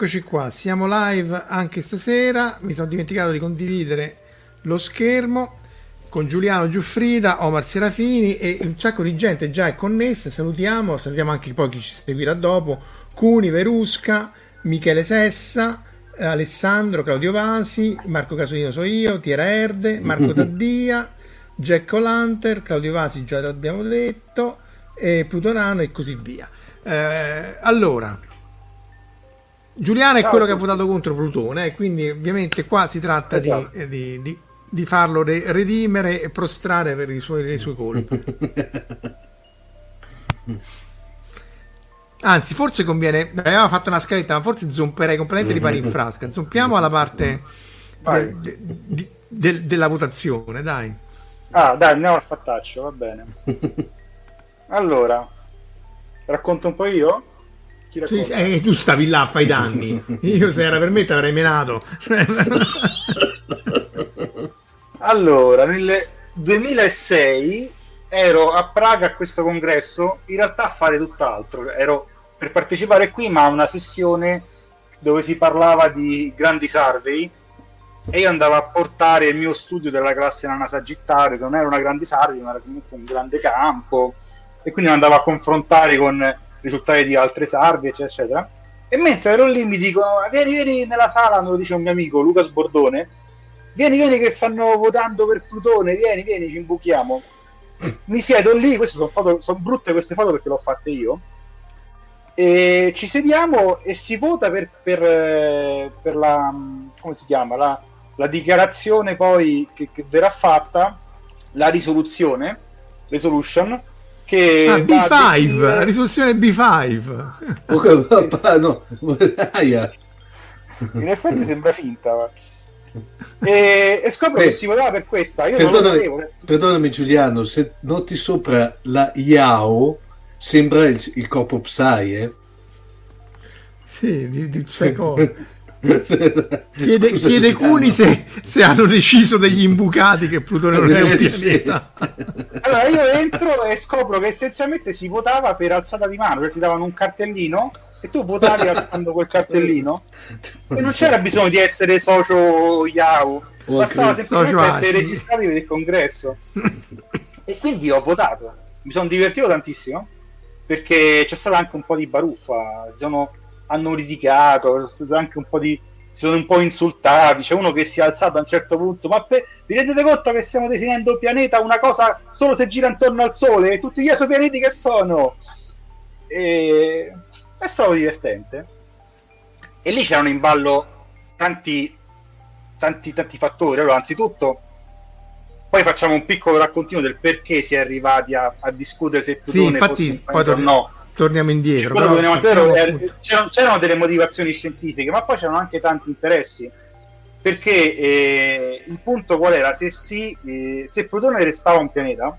Eccoci qua, siamo live anche stasera. Mi sono dimenticato di condividere lo schermo con Giuliano Giuffrida, Omar Serafini e un sacco di gente già è connessa. Salutiamo, salutiamo anche poi chi ci seguirà dopo: Cuni, Verusca, Michele Sessa, Alessandro, Claudio Vasi, Marco Casolino so io, Tiera Erde, Marco Taddia, Jack O'Lanter, Claudio Vasi già l'abbiamo detto, e Plutonano e così via. Eh, allora, Giuliano è quello che ha votato contro Plutone, eh, quindi ovviamente qua si tratta esatto. di, di, di, di, farlo re- redimere e prostrare per i suoi, i suoi colpi. Anzi, forse conviene. Avevamo fatto una scaletta, ma forse zomperei completamente di pari in frasca. Zompiamo alla parte de, de, de, della votazione, dai. Ah, dai, andiamo al fattaccio, va bene. Allora, racconto un po' io? Sì, eh, tu stavi là a fare i danni. Io se era per me ti avrei menato. allora, nel 2006 ero a Praga a questo congresso, in realtà a fare tutt'altro. Ero per partecipare qui, ma a una sessione dove si parlava di grandi survey e io andavo a portare il mio studio della classe Nana Sagittario, che non era una grande survey, ma era comunque un grande campo, e quindi andavo a confrontare con risultati di altre salve, eccetera, eccetera. E mentre ero lì mi dicono, vieni, vieni nella sala, me lo dice un mio amico, Luca Sbordone, vieni, vieni che stanno votando per Plutone, vieni, vieni, ci imbuchiamo. Mi siedo lì, queste sono, foto, sono brutte queste foto perché l'ho fatte io, e ci sediamo e si vota per, per, per la, come si chiama, la, la dichiarazione poi che, che verrà fatta, la risoluzione, resolution, che ah, B5, la risoluzione B5. no, In effetti sembra finta. Ma... E, e scopro Beh, che si votava per questa. Io perdonami, perdonami, Giuliano, se noti sopra la IAO sembra il, il corpo Psy, eh? Sì, di, di Psycho. chiede, chiede Cuni se, se, hanno deciso degli imbucati che Plutone non è un pianeta. Allora io entro e scopro che essenzialmente si votava per alzata di mano, perché ti davano un cartellino e tu votavi alzando quel cartellino e non c'era bisogno di essere socio Yahoo, bastava semplicemente essere registrati per il congresso. E quindi ho votato. Mi sono divertito tantissimo perché c'è stata anche un po' di baruffa. Sono hanno litigato, anche un po' di si sono un po' insultati. C'è uno che si è alzato a un certo punto. Ma pe- vi rendete conto che stiamo definendo il pianeta una cosa solo se gira intorno al Sole e tutti gli esopianeti che sono? E è stato divertente. E lì c'erano in ballo tanti, tanti, tanti fattori. Allora, anzitutto, poi facciamo un piccolo raccontino del perché si è arrivati a, a discutere se Plutone sì, infatti, fosse un o no torniamo indietro. Però, però, partiamo... c'erano, c'erano, delle motivazioni scientifiche, ma poi c'erano anche tanti interessi. perché eh, il punto qual era? Se, si, eh, se Plutone restava un pianeta,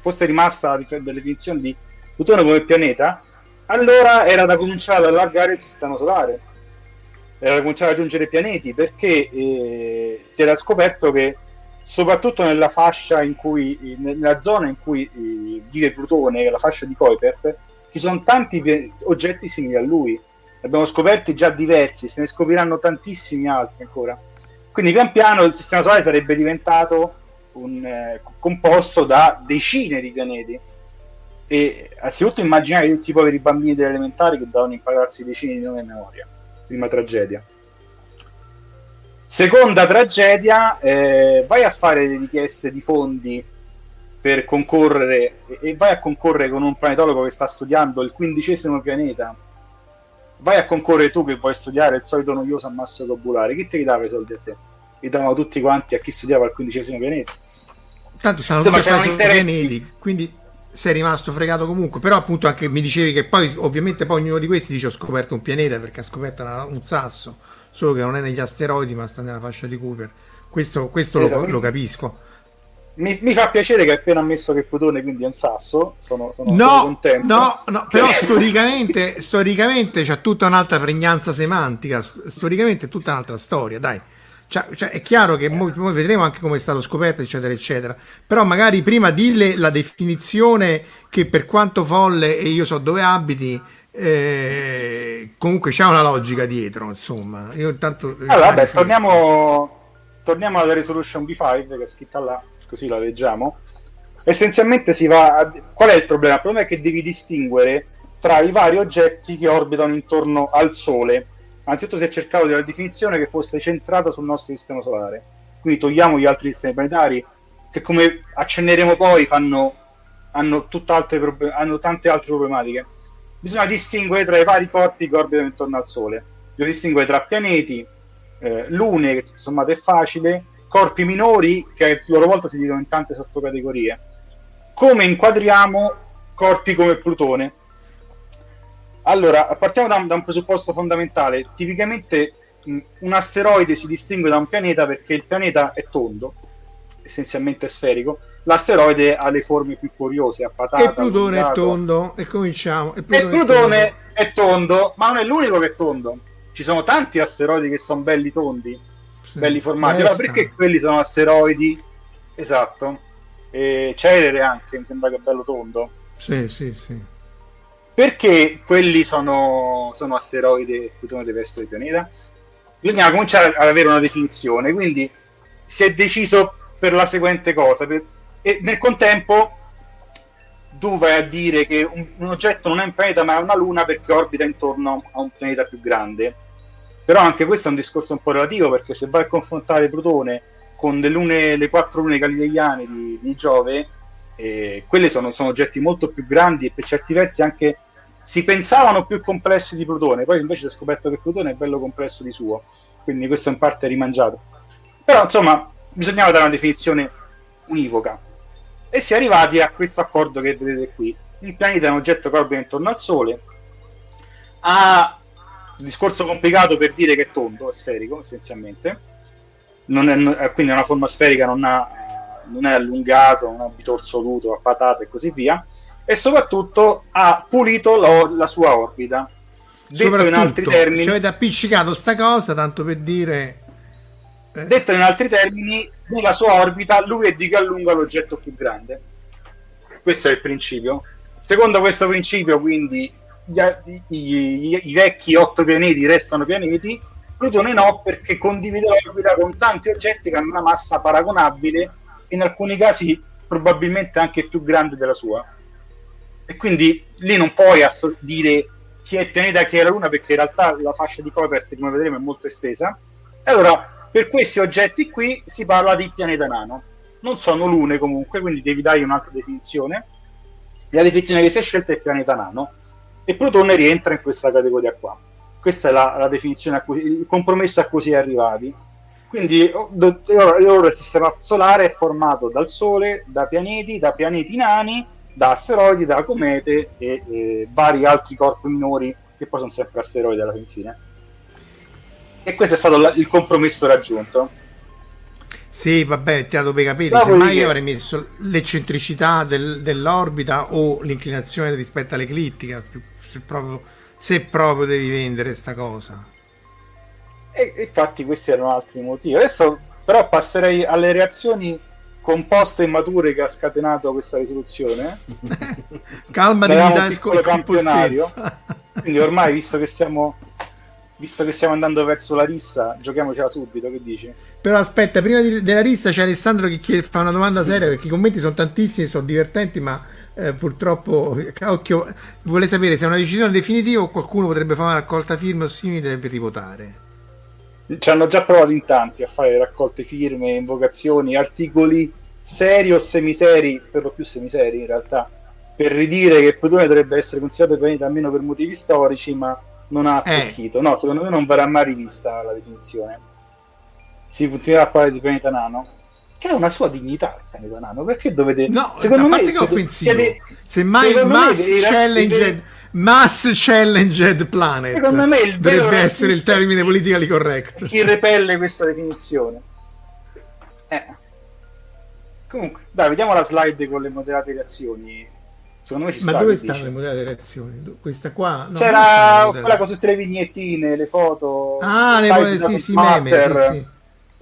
fosse rimasta la definizione di Plutone come pianeta, allora era da cominciare ad allargare il sistema solare, era da cominciare ad aggiungere pianeti, perché eh, si era scoperto che soprattutto nella fascia in cui, nella zona in cui eh, vive Plutone, la fascia di Kuiper, ci sono tanti oggetti simili a lui. Ne abbiamo scoperti già diversi, se ne scopriranno tantissimi altri ancora. Quindi pian piano il sistema solare sarebbe diventato un, eh, composto da decine di pianeti. E anzitutto immaginare tutti i poveri bambini delle elementari che devono impararsi decine di nomi a memoria. Prima tragedia. Seconda tragedia, eh, vai a fare le richieste di fondi per concorrere e vai a concorrere con un planetologo che sta studiando il quindicesimo pianeta. Vai a concorrere tu che vuoi studiare il solito noioso ammasso globulare chi te li dava i soldi a te? li davano tutti quanti a chi studiava il quindicesimo pianeta. Tanto stanno tutti a fare pianeti quindi sei rimasto fregato comunque. Però appunto anche mi dicevi che poi ovviamente poi ognuno di questi dice ho scoperto un pianeta perché ha scoperto una, un sasso. Solo che non è negli asteroidi ma sta nella fascia di Cooper. Questo, questo esatto. lo, lo capisco mi, mi, fa piacere che hai appena ammesso che Plutone quindi è un sasso. Sono, sono, no, sono contento. No, no, però storicamente, storicamente c'è tutta un'altra pregnanza semantica. Storicamente è tutta un'altra storia, dai. Cioè, cioè, è chiaro che poi vedremo anche come è stato scoperto, eccetera, eccetera. Però magari prima dille la definizione che per quanto folle e io so dove abiti, eh, comunque c'è una logica dietro, insomma. Io intanto... Allora, vabbè, torniamo, torniamo alla resolution B5 che è scritta là così la leggiamo. Essenzialmente si va a... Qual è il problema? Il problema è che devi distinguere tra i vari oggetti che orbitano intorno al Sole. Anzitutto si è cercato di una definizione che fosse centrata sul nostro sistema solare. Quindi togliamo gli altri sistemi planetari che come accenneremo poi fanno, hanno, altre, hanno tante altre problematiche. Bisogna distinguere tra i vari corpi che orbitano intorno al Sole. Bisogna distinguere tra pianeti, eh, lune, che sommato è facile, corpi minori che a loro volta si dividono in tante sottocategorie. Come inquadriamo corpi come Plutone? Allora, partiamo da, da un presupposto fondamentale. Tipicamente mh, un asteroide si distingue da un pianeta perché il pianeta è tondo, essenzialmente sferico. L'asteroide ha le forme più curiose, a patata. E Plutone è tondo, e cominciamo. E Plutone, e Plutone è, tondo. è tondo, ma non è l'unico che è tondo. Ci sono tanti asteroidi che sono belli tondi sì, belli formati. Ma perché quelli sono asteroidi? Esatto. E Cerere anche, mi sembra che è bello tondo. Sì, sì, sì. Perché quelli sono, sono asteroidi e Plutone deve essere pianeta? Bisogna cominciare ad avere una definizione, quindi si è deciso per la seguente cosa. Per... E nel contempo tu vai a dire che un, un, oggetto non è un pianeta ma è una luna perché orbita intorno a un pianeta più grande però anche questo è un discorso un po' relativo perché se vai a confrontare Plutone con le, lune, le quattro lune galileiane di, di Giove, eh, quelle sono, sono, oggetti molto più grandi e per certi versi anche si pensavano più complessi di Plutone, poi invece si è scoperto che Plutone è bello complesso di suo, quindi questo in parte è rimangiato. Però insomma bisognava dare una definizione univoca e si è arrivati a questo accordo che vedete qui. Il pianeta è un oggetto che orbita intorno al Sole, ha un discorso complicato per dire che è tondo, è sferico essenzialmente, non è, eh, quindi è una forma sferica, non, ha, eh, non è allungato, non ha bitorzoluto, ha patate e così via, e soprattutto ha pulito la, la sua orbita. Detto in altri termini, ci avete appiccicato sta cosa tanto per dire. Eh. Detto in altri termini, nella sua orbita lui è di che allunga l'oggetto più grande. Questo è il principio. Secondo questo principio, quindi gli, i, i, vecchi otto pianeti restano pianeti, Plutone no perché condivide l'orbita con tanti oggetti che hanno una massa paragonabile in alcuni casi probabilmente anche più grande della sua. E quindi lì non puoi asso- dire chi è il pianeta e chi è la Luna perché in realtà la fascia di Kuiper, come vedremo, è molto estesa. E allora, per questi oggetti qui si parla di pianeta nano. Non sono lune comunque, quindi devi dare un'altra definizione. La definizione che si è scelta è pianeta nano e Plutone rientra in questa categoria qua. Questa è la, la definizione, a cui, il compromesso a cui si è arrivati. Quindi ora il sistema solare è formato dal Sole, da pianeti, da pianeti nani, da asteroidi, da comete e, e vari altri corpi minori che poi sono sempre asteroidi alla fine. E questo è stato il compromesso raggiunto. Sì, vabbè, tirato per i capelli. No, Semmai io avrei messo l'eccentricità del, dell'orbita o l'inclinazione rispetto all'eclittica, se proprio, se proprio devi vendere sta cosa. E infatti questi erano altri motivi. Adesso però passerei alle reazioni composte e mature che ha scatenato questa risoluzione. Calma, dignità e compostezza. Quindi ormai, visto che stiamo visto che stiamo andando verso la rissa, giochiamocela subito, che dici? Però aspetta, prima di, della rissa c'è Alessandro che chiede, fa una domanda seria perché i commenti sono tantissimi, sono divertenti, ma eh, purtroppo, occhio, vuole sapere se è una decisione definitiva o qualcuno potrebbe fare una raccolta firme o simile per rivotare. Ci hanno già provato in tanti a fare raccolte firme, invocazioni, articoli seri o semiseri, per lo più semiseri in realtà, per ridire che Plutone dovrebbe essere considerato pianeta almeno per motivi storici, ma non ha eh. attecchito. Eh. No, secondo me non verrà mai rivista la definizione. Si continuerà a parlare di pianeta nano, che ha una sua dignità il pianeta nano. Perché dovete... No, secondo me... Che siete, siete, Semmai Mass me, Challenged... Mass Challenged Planet secondo me il dovrebbe essere il termine politically correct. Chi repelle questa definizione? Eh. Comunque, dai, vediamo la slide con le moderate reazioni Secondo me ci Ma dove stanno le modalità di reazione? Questa qua? No, C'era quella con tutte le vignettine, le foto. Ah, le modalità, sì, sì, meme, sì, sì.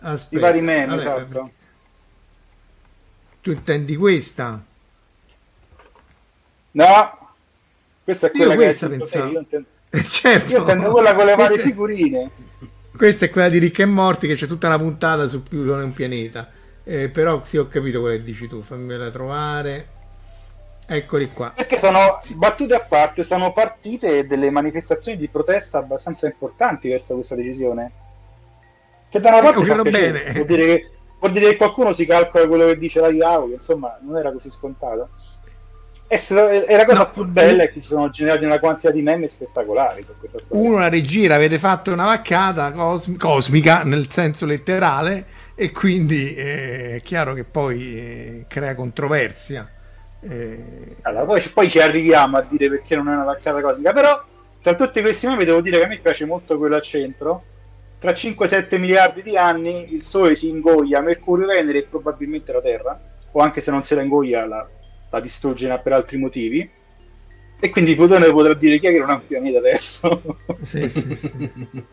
Aspetta, I vari meme, vabbè, esatto. Tu intendi questa? No, questa è quella io questa pensavo. Io intendo... certo. io intendo quella con le varie questa... figurine. Questa è quella di Ricche e Morti che c'è tutta una puntata su più non è un pianeta. Eh, però sì, ho capito quello che dici tu, fammela trovare. Eccoli qua. Perché sono battute a parte, sono partite delle manifestazioni di protesta abbastanza importanti verso questa decisione. Che da una parte fa bene. Vuol dire, che, vuol dire che qualcuno si calcola quello che dice la che insomma non era così scontato. E, e la cosa no, più bella è che si sono generati una quantità di meme spettacolari su questa storia. Uno, la regia, avete fatto una vaccata cosmi- cosmica nel senso letterale e quindi eh, è chiaro che poi eh, crea controversia. Eh... Allora, poi, poi, ci arriviamo a dire perché non è una vaccata cosmica, però tra tutti questi meme devo dire che a me piace molto quello al centro. Tra 5-7 miliardi di anni il Sole si ingoia Mercurio, Venere e probabilmente la Terra, o anche se non se la ingoia la, la distrugge per altri motivi. E quindi Plutone potrà dire chi è che non ha un pianeta adesso. Sì, sì, sì.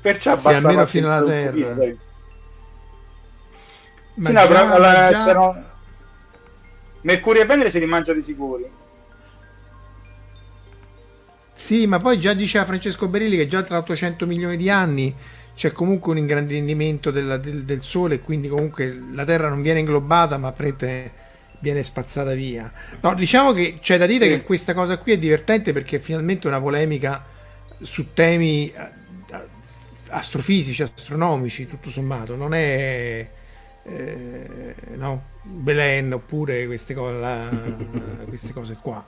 Perciò sì, almeno fino alla Terra. Ma sì, no, già, la, già... Mercurio e Venere se li mangia di sicuri. Sì, ma poi già diceva Francesco Berilli che già tra 800 milioni di anni c'è comunque un ingrandimento della, del, del, Sole, quindi comunque la Terra non viene inglobata, ma prete viene spazzata via. No, diciamo che c'è da dire sì. che questa cosa qui è divertente perché è finalmente una polemica su temi eh, astrofisici, astronomici, tutto sommato, non è eh, no? Belen oppure queste cose, queste cose qua.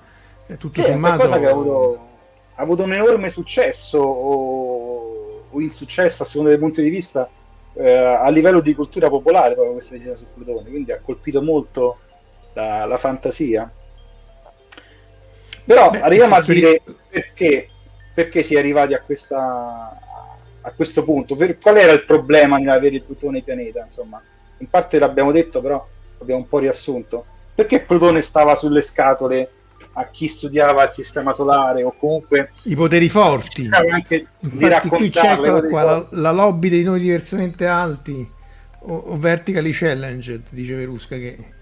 Tutto sì, sommato... È ha avuto, un enorme successo o, o insuccesso a seconda dei punti di vista eh, a livello di cultura popolare proprio questa decisione su Plutone, quindi ha colpito molto la, la fantasia. Però Beh, arriviamo a dire perché, perché si è arrivati a, questa, a questo punto, per, qual era il problema nell'avere il Plutone pianeta, insomma in parte l'abbiamo detto, però abbiamo un po' riassunto. Perché Plutone stava sulle scatole a chi studiava il sistema solare o comunque i poteri forti? Anche Infatti qui c'è qua, la, la, lobby dei noi diversamente alti o, o vertically challenged, dice Verusca che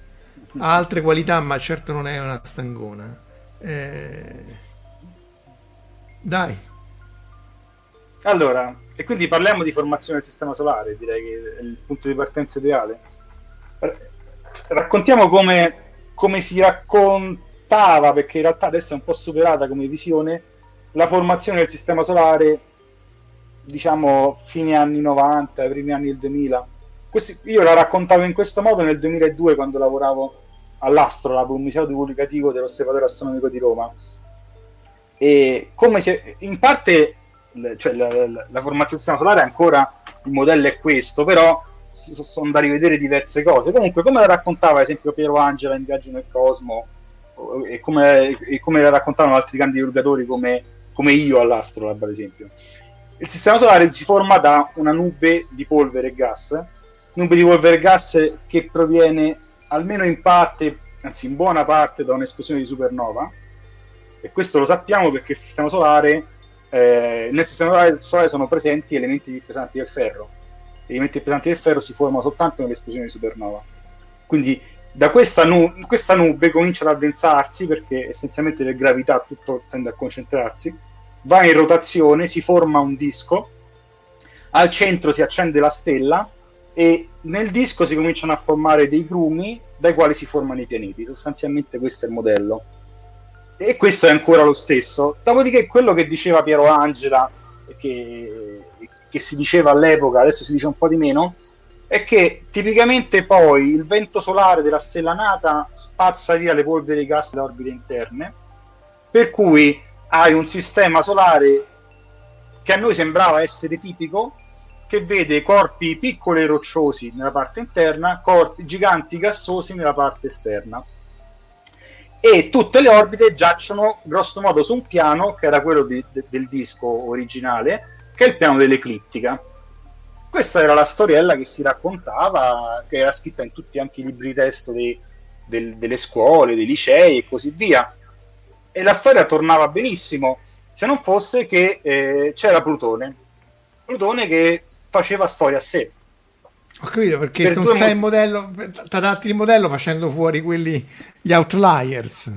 ha altre qualità, ma certo non è una stangona. Eh... Dai. Allora, e quindi parliamo di formazione del sistema solare, direi che è il punto di partenza ideale. Raccontiamo come, come si raccontava, perché in realtà adesso è un po' superata come visione, la formazione del sistema solare, diciamo, fine anni 90, primi anni del 2000. Questi, io la raccontavo in questo modo nel 2002 quando lavoravo all'Astrolab, un museo divulgativo dell'Osservatorio Astronomico di Roma. E come si, in parte cioè la, la, la, formazione del sistema solare ancora il modello è questo, però sono da rivedere diverse cose. Comunque, come la raccontava ad esempio Piero Angela in Viaggio nel Cosmo, e come, e come raccontavano altri grandi divulgatori come, come io all'Astrolab, ad esempio. il sistema solare si forma da una nube di polvere e gas, nube di polvere e gas che proviene almeno in parte, anzi in buona parte, da un'esplosione di supernova. E questo lo sappiamo perché il sistema solare, eh, nel sistema solare sono presenti elementi pesanti del ferro. Elementi pesanti del ferro si formano soltanto nell'esplosione di supernova. Quindi da questa, nu- questa nube comincia ad addensarsi perché essenzialmente per gravità tutto tende a concentrarsi va in rotazione, si forma un disco, al centro si accende la stella e nel disco si cominciano a formare dei grumi dai quali si formano i pianeti. Sostanzialmente questo è il modello. E questo è ancora lo stesso. Dopodiché quello che diceva Piero Angela, che, che si diceva all'epoca, adesso si dice un po' di meno, è che tipicamente poi il vento solare della stella nata spazza via le polveri di gas da orbite interne, per cui hai un sistema solare che a noi sembrava essere tipico, che vede corpi piccoli e rocciosi nella parte interna, corpi giganti gassosi nella parte esterna. E tutte le orbite giacciono grosso modo su un piano che era quello di, de, del disco originale, che è il piano dell'eclittica. Questa era la storiella che si raccontava, che era scritta in tutti anche i libri di testo dei, del, delle scuole, dei licei e così via e la storia tornava benissimo se non fosse che eh, c'era Plutone. Plutone che faceva storia a sé. Ho capito perché per non sei il modello, ti adatti il modello facendo fuori quelli, gli outliers.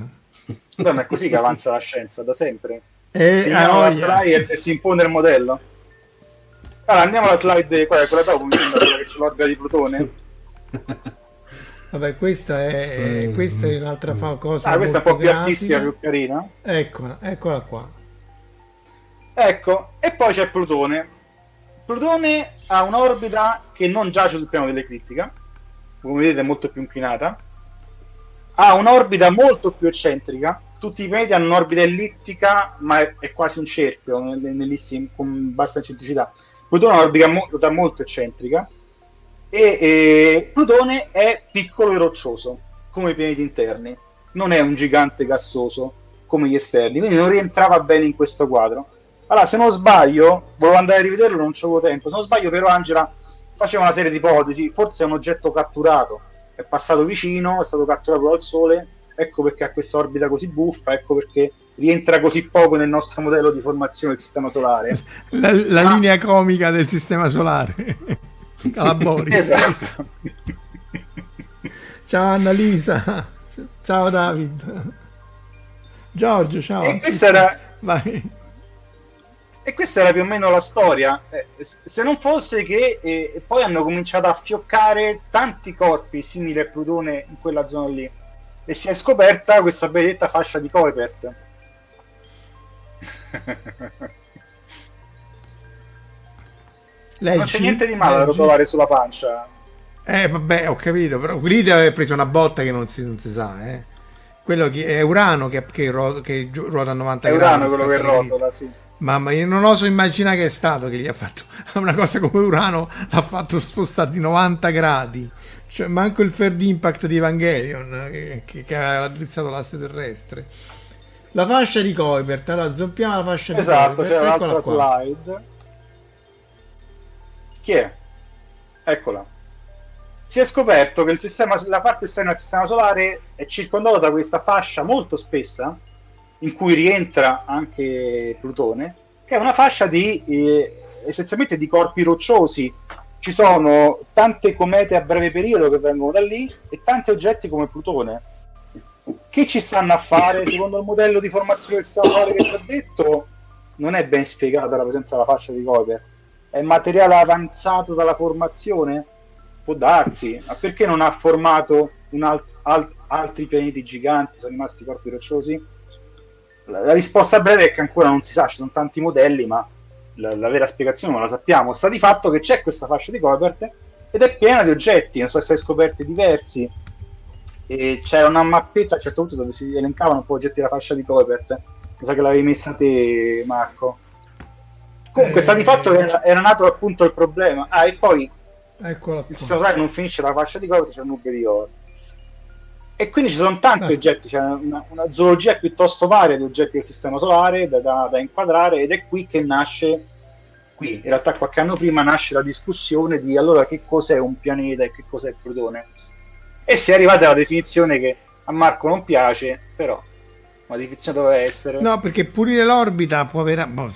Beh, ma è così che avanza la scienza da sempre. E, si chiama oh, outliers e si impone il modello. Allora, andiamo alla slide, quella, quella dopo, mi sembra quella che c'è l'orbita di Plutone. Vabbè, questa è, questa è un'altra fa- cosa. Ah, questa è un po' più artistica, più carina. Eccola, eccola qua. Ecco, e poi c'è Plutone. Plutone ha un'orbita che non giace sul piano dell'eclittica, come vedete è molto più inclinata. Ha un'orbita molto più eccentrica. Tutti i pianeti hanno un'orbita ellittica, ma è, è quasi un cerchio, con bassa eccentricità. Plutone ha un'orbita mo- molto eccentrica e, e Plutone è piccolo e roccioso come i pianeti interni, non è un gigante gassoso come gli esterni, quindi non rientrava bene in questo quadro. Allora, se non sbaglio, volevo andare a rivederlo, non c'avevo tempo. Se non sbaglio, però, Angela faceva una serie di ipotesi. Forse è un oggetto catturato, è passato vicino, è stato catturato dal Sole. Ecco perché ha questa orbita così buffa, ecco perché rientra così poco nel nostro modello di formazione del sistema solare. La, la ah. linea comica del sistema solare. Calabori. esatto. ciao Annalisa. Ciao David. Giorgio, ciao. E questa era... Vai. E questa era più o meno la storia. Eh, se non fosse che eh, poi hanno cominciato a fioccare tanti corpi simili a Plutone in quella zona lì. E si è scoperta questa benedetta fascia di Kuiper. Leggi? Non c'è niente di male a rotolare sulla pancia. Eh, vabbè, ho capito, però lì deve aver preso una botta che non si, non si sa, eh. Quello che è Urano che, che, ruota, che ruota a 90 è gradi. Urano quello che rotola, sì. Mamma, io non oso immaginare che è stato che gli ha fatto una cosa come Urano l'ha fatto spostare di 90 gradi. Cioè, manco il third impact di Evangelion che, che, che ha raddrizzato l'asse terrestre. La fascia di Kuiper, allora zompiamo la fascia di esatto, Kuiper. Esatto, c'è un'altra slide. Chi è? Eccola. Si è scoperto che sistema, la parte esterna del sistema solare è circondata da questa fascia molto spessa, in cui rientra anche Plutone, che è una fascia di eh, essenzialmente di corpi rocciosi. Ci sono tante comete a breve periodo che vengono da lì e tanti oggetti come Plutone. Che ci stanno a fare? Secondo il modello di formazione del solare che ti ho detto, non è ben spiegata la presenza della fascia di Kuiper è materiale avanzato dalla formazione? Può darsi, ma perché non ha formato alt- alt- altri pianeti giganti? Sono rimasti corpi rocciosi? La, la, risposta breve è che ancora non si sa, ci sono tanti modelli, ma la, la vera spiegazione non la sappiamo. Sta di fatto che c'è questa fascia di Kuiper ed è piena di oggetti, ne sono stati scoperti diversi. E c'era una mappetta a un certo punto dove si elencavano un po' oggetti della fascia di Kuiper. Mi sa che l'avevi messa te, Marco. Comunque, sta di fatto che era, era, nato appunto il problema. Ah, e poi Eccola il sistema non finisce la fascia di cover, c'è un nube di oro. E quindi ci sono tanti eh. oggetti, c'è una, una, zoologia piuttosto varia di oggetti del sistema solare da, da, da, inquadrare ed è qui che nasce qui. In realtà qualche anno prima nasce la discussione di allora che cos'è un pianeta e che cos'è Plutone. E si è arrivati alla definizione che a Marco non piace, però ma definizione doveva essere. No, perché pulire l'orbita può avere. Boh,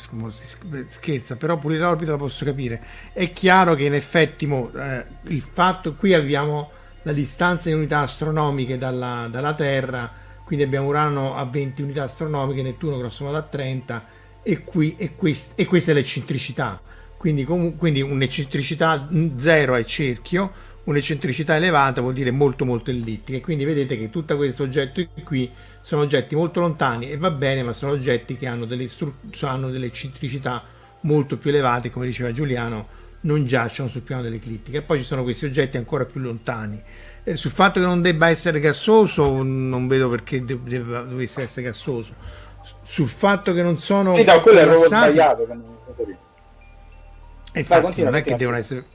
scherza, però pulire l'orbita lo posso capire. È chiaro che in effetti mo, eh, il fatto qui abbiamo la distanza in unità astronomiche dalla, dalla, Terra, quindi abbiamo Urano a 20 unità astronomiche, Nettuno grosso modo a 30, e, qui, e, quest, e questa è l'eccentricità. Quindi, com- quindi un'eccentricità zero è cerchio, un'eccentricità elevata vuol dire molto molto ellittica. E quindi vedete che tutto questo oggetto qui sono oggetti molto lontani e va bene, ma sono oggetti che hanno delle, stru- hanno delle eccentricità molto più elevate, come diceva Giuliano, non giacciono sul piano dell'eclittica. E poi ci sono questi oggetti ancora più lontani. Eh, sul fatto che non debba essere gassoso, non vedo perché de- de- dovesse essere gassoso. Sul fatto che non sono. Sì, no, quello è proprio sbagliato. E infatti, Vai, continua, non è che devono essere.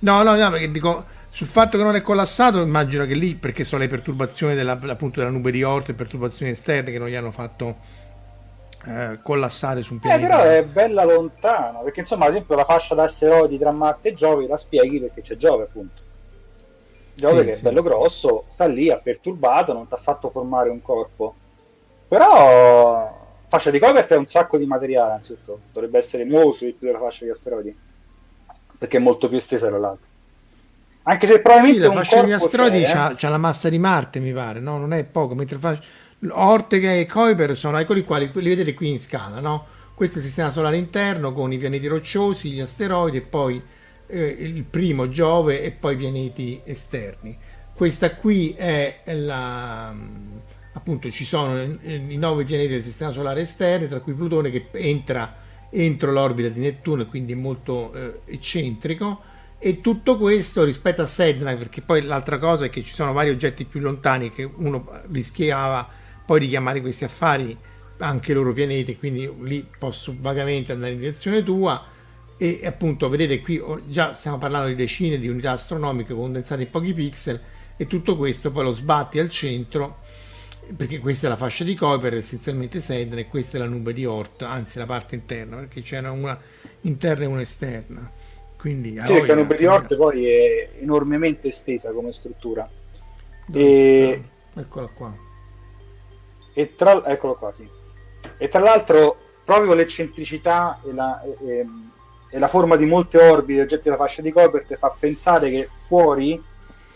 No, no, no, perché dico sul fatto che non è collassato, immagino che lì, perché sono le perturbazioni della, appunto della nube di Oort, le perturbazioni esterne che non gli hanno fatto eh, collassare su un pianeta. Eh, però è bella lontana, perché insomma, ad esempio, la fascia d'asteroidi tra Marte e Giove la spieghi perché c'è Giove, appunto. Giove sì, che sì. è bello grosso, sta lì, ha perturbato, non ti ha fatto formare un corpo. Però fascia di Kuiper è un sacco di materiale, anzitutto. Dovrebbe essere molto di più della fascia di asteroidi, perché è molto più estesa dall'altro. Anche se probabilmente sì, la fascia degli asteroidi eh? c'ha, c'ha, la massa di Marte, mi pare, no? Non è poco, mentre fa... Ortega e Kuiper sono, eccoli qua, li, li vedete qui in scala, no? Questo è il sistema solare interno con i pianeti rocciosi, gli asteroidi e poi eh, il primo Giove e poi i pianeti esterni. Questa qui è la appunto ci sono i nove pianeti del sistema solare esterno, tra cui Plutone che entra entro l'orbita di Nettuno e quindi è molto eh, eccentrico e tutto questo rispetto a Sedna, perché poi l'altra cosa è che ci sono vari oggetti più lontani che uno rischiava poi di chiamare questi affari anche loro pianeti, quindi lì posso vagamente andare in direzione tua. E appunto vedete qui già stiamo parlando di decine di unità astronomiche condensate in pochi pixel e tutto questo poi lo sbatti al centro perché questa è la fascia di Kuiper essenzialmente Sedna e questa è la nube di Oort anzi la parte interna perché c'era una interna e una esterna quindi, sì, perché Nube di Orte poi è enormemente estesa come struttura. E... Eccola qua. E tra... Eccolo qua, sì. E tra l'altro proprio l'eccentricità e la, e, e la forma di molte orbite oggetti della fascia di Kuiper fa pensare che fuori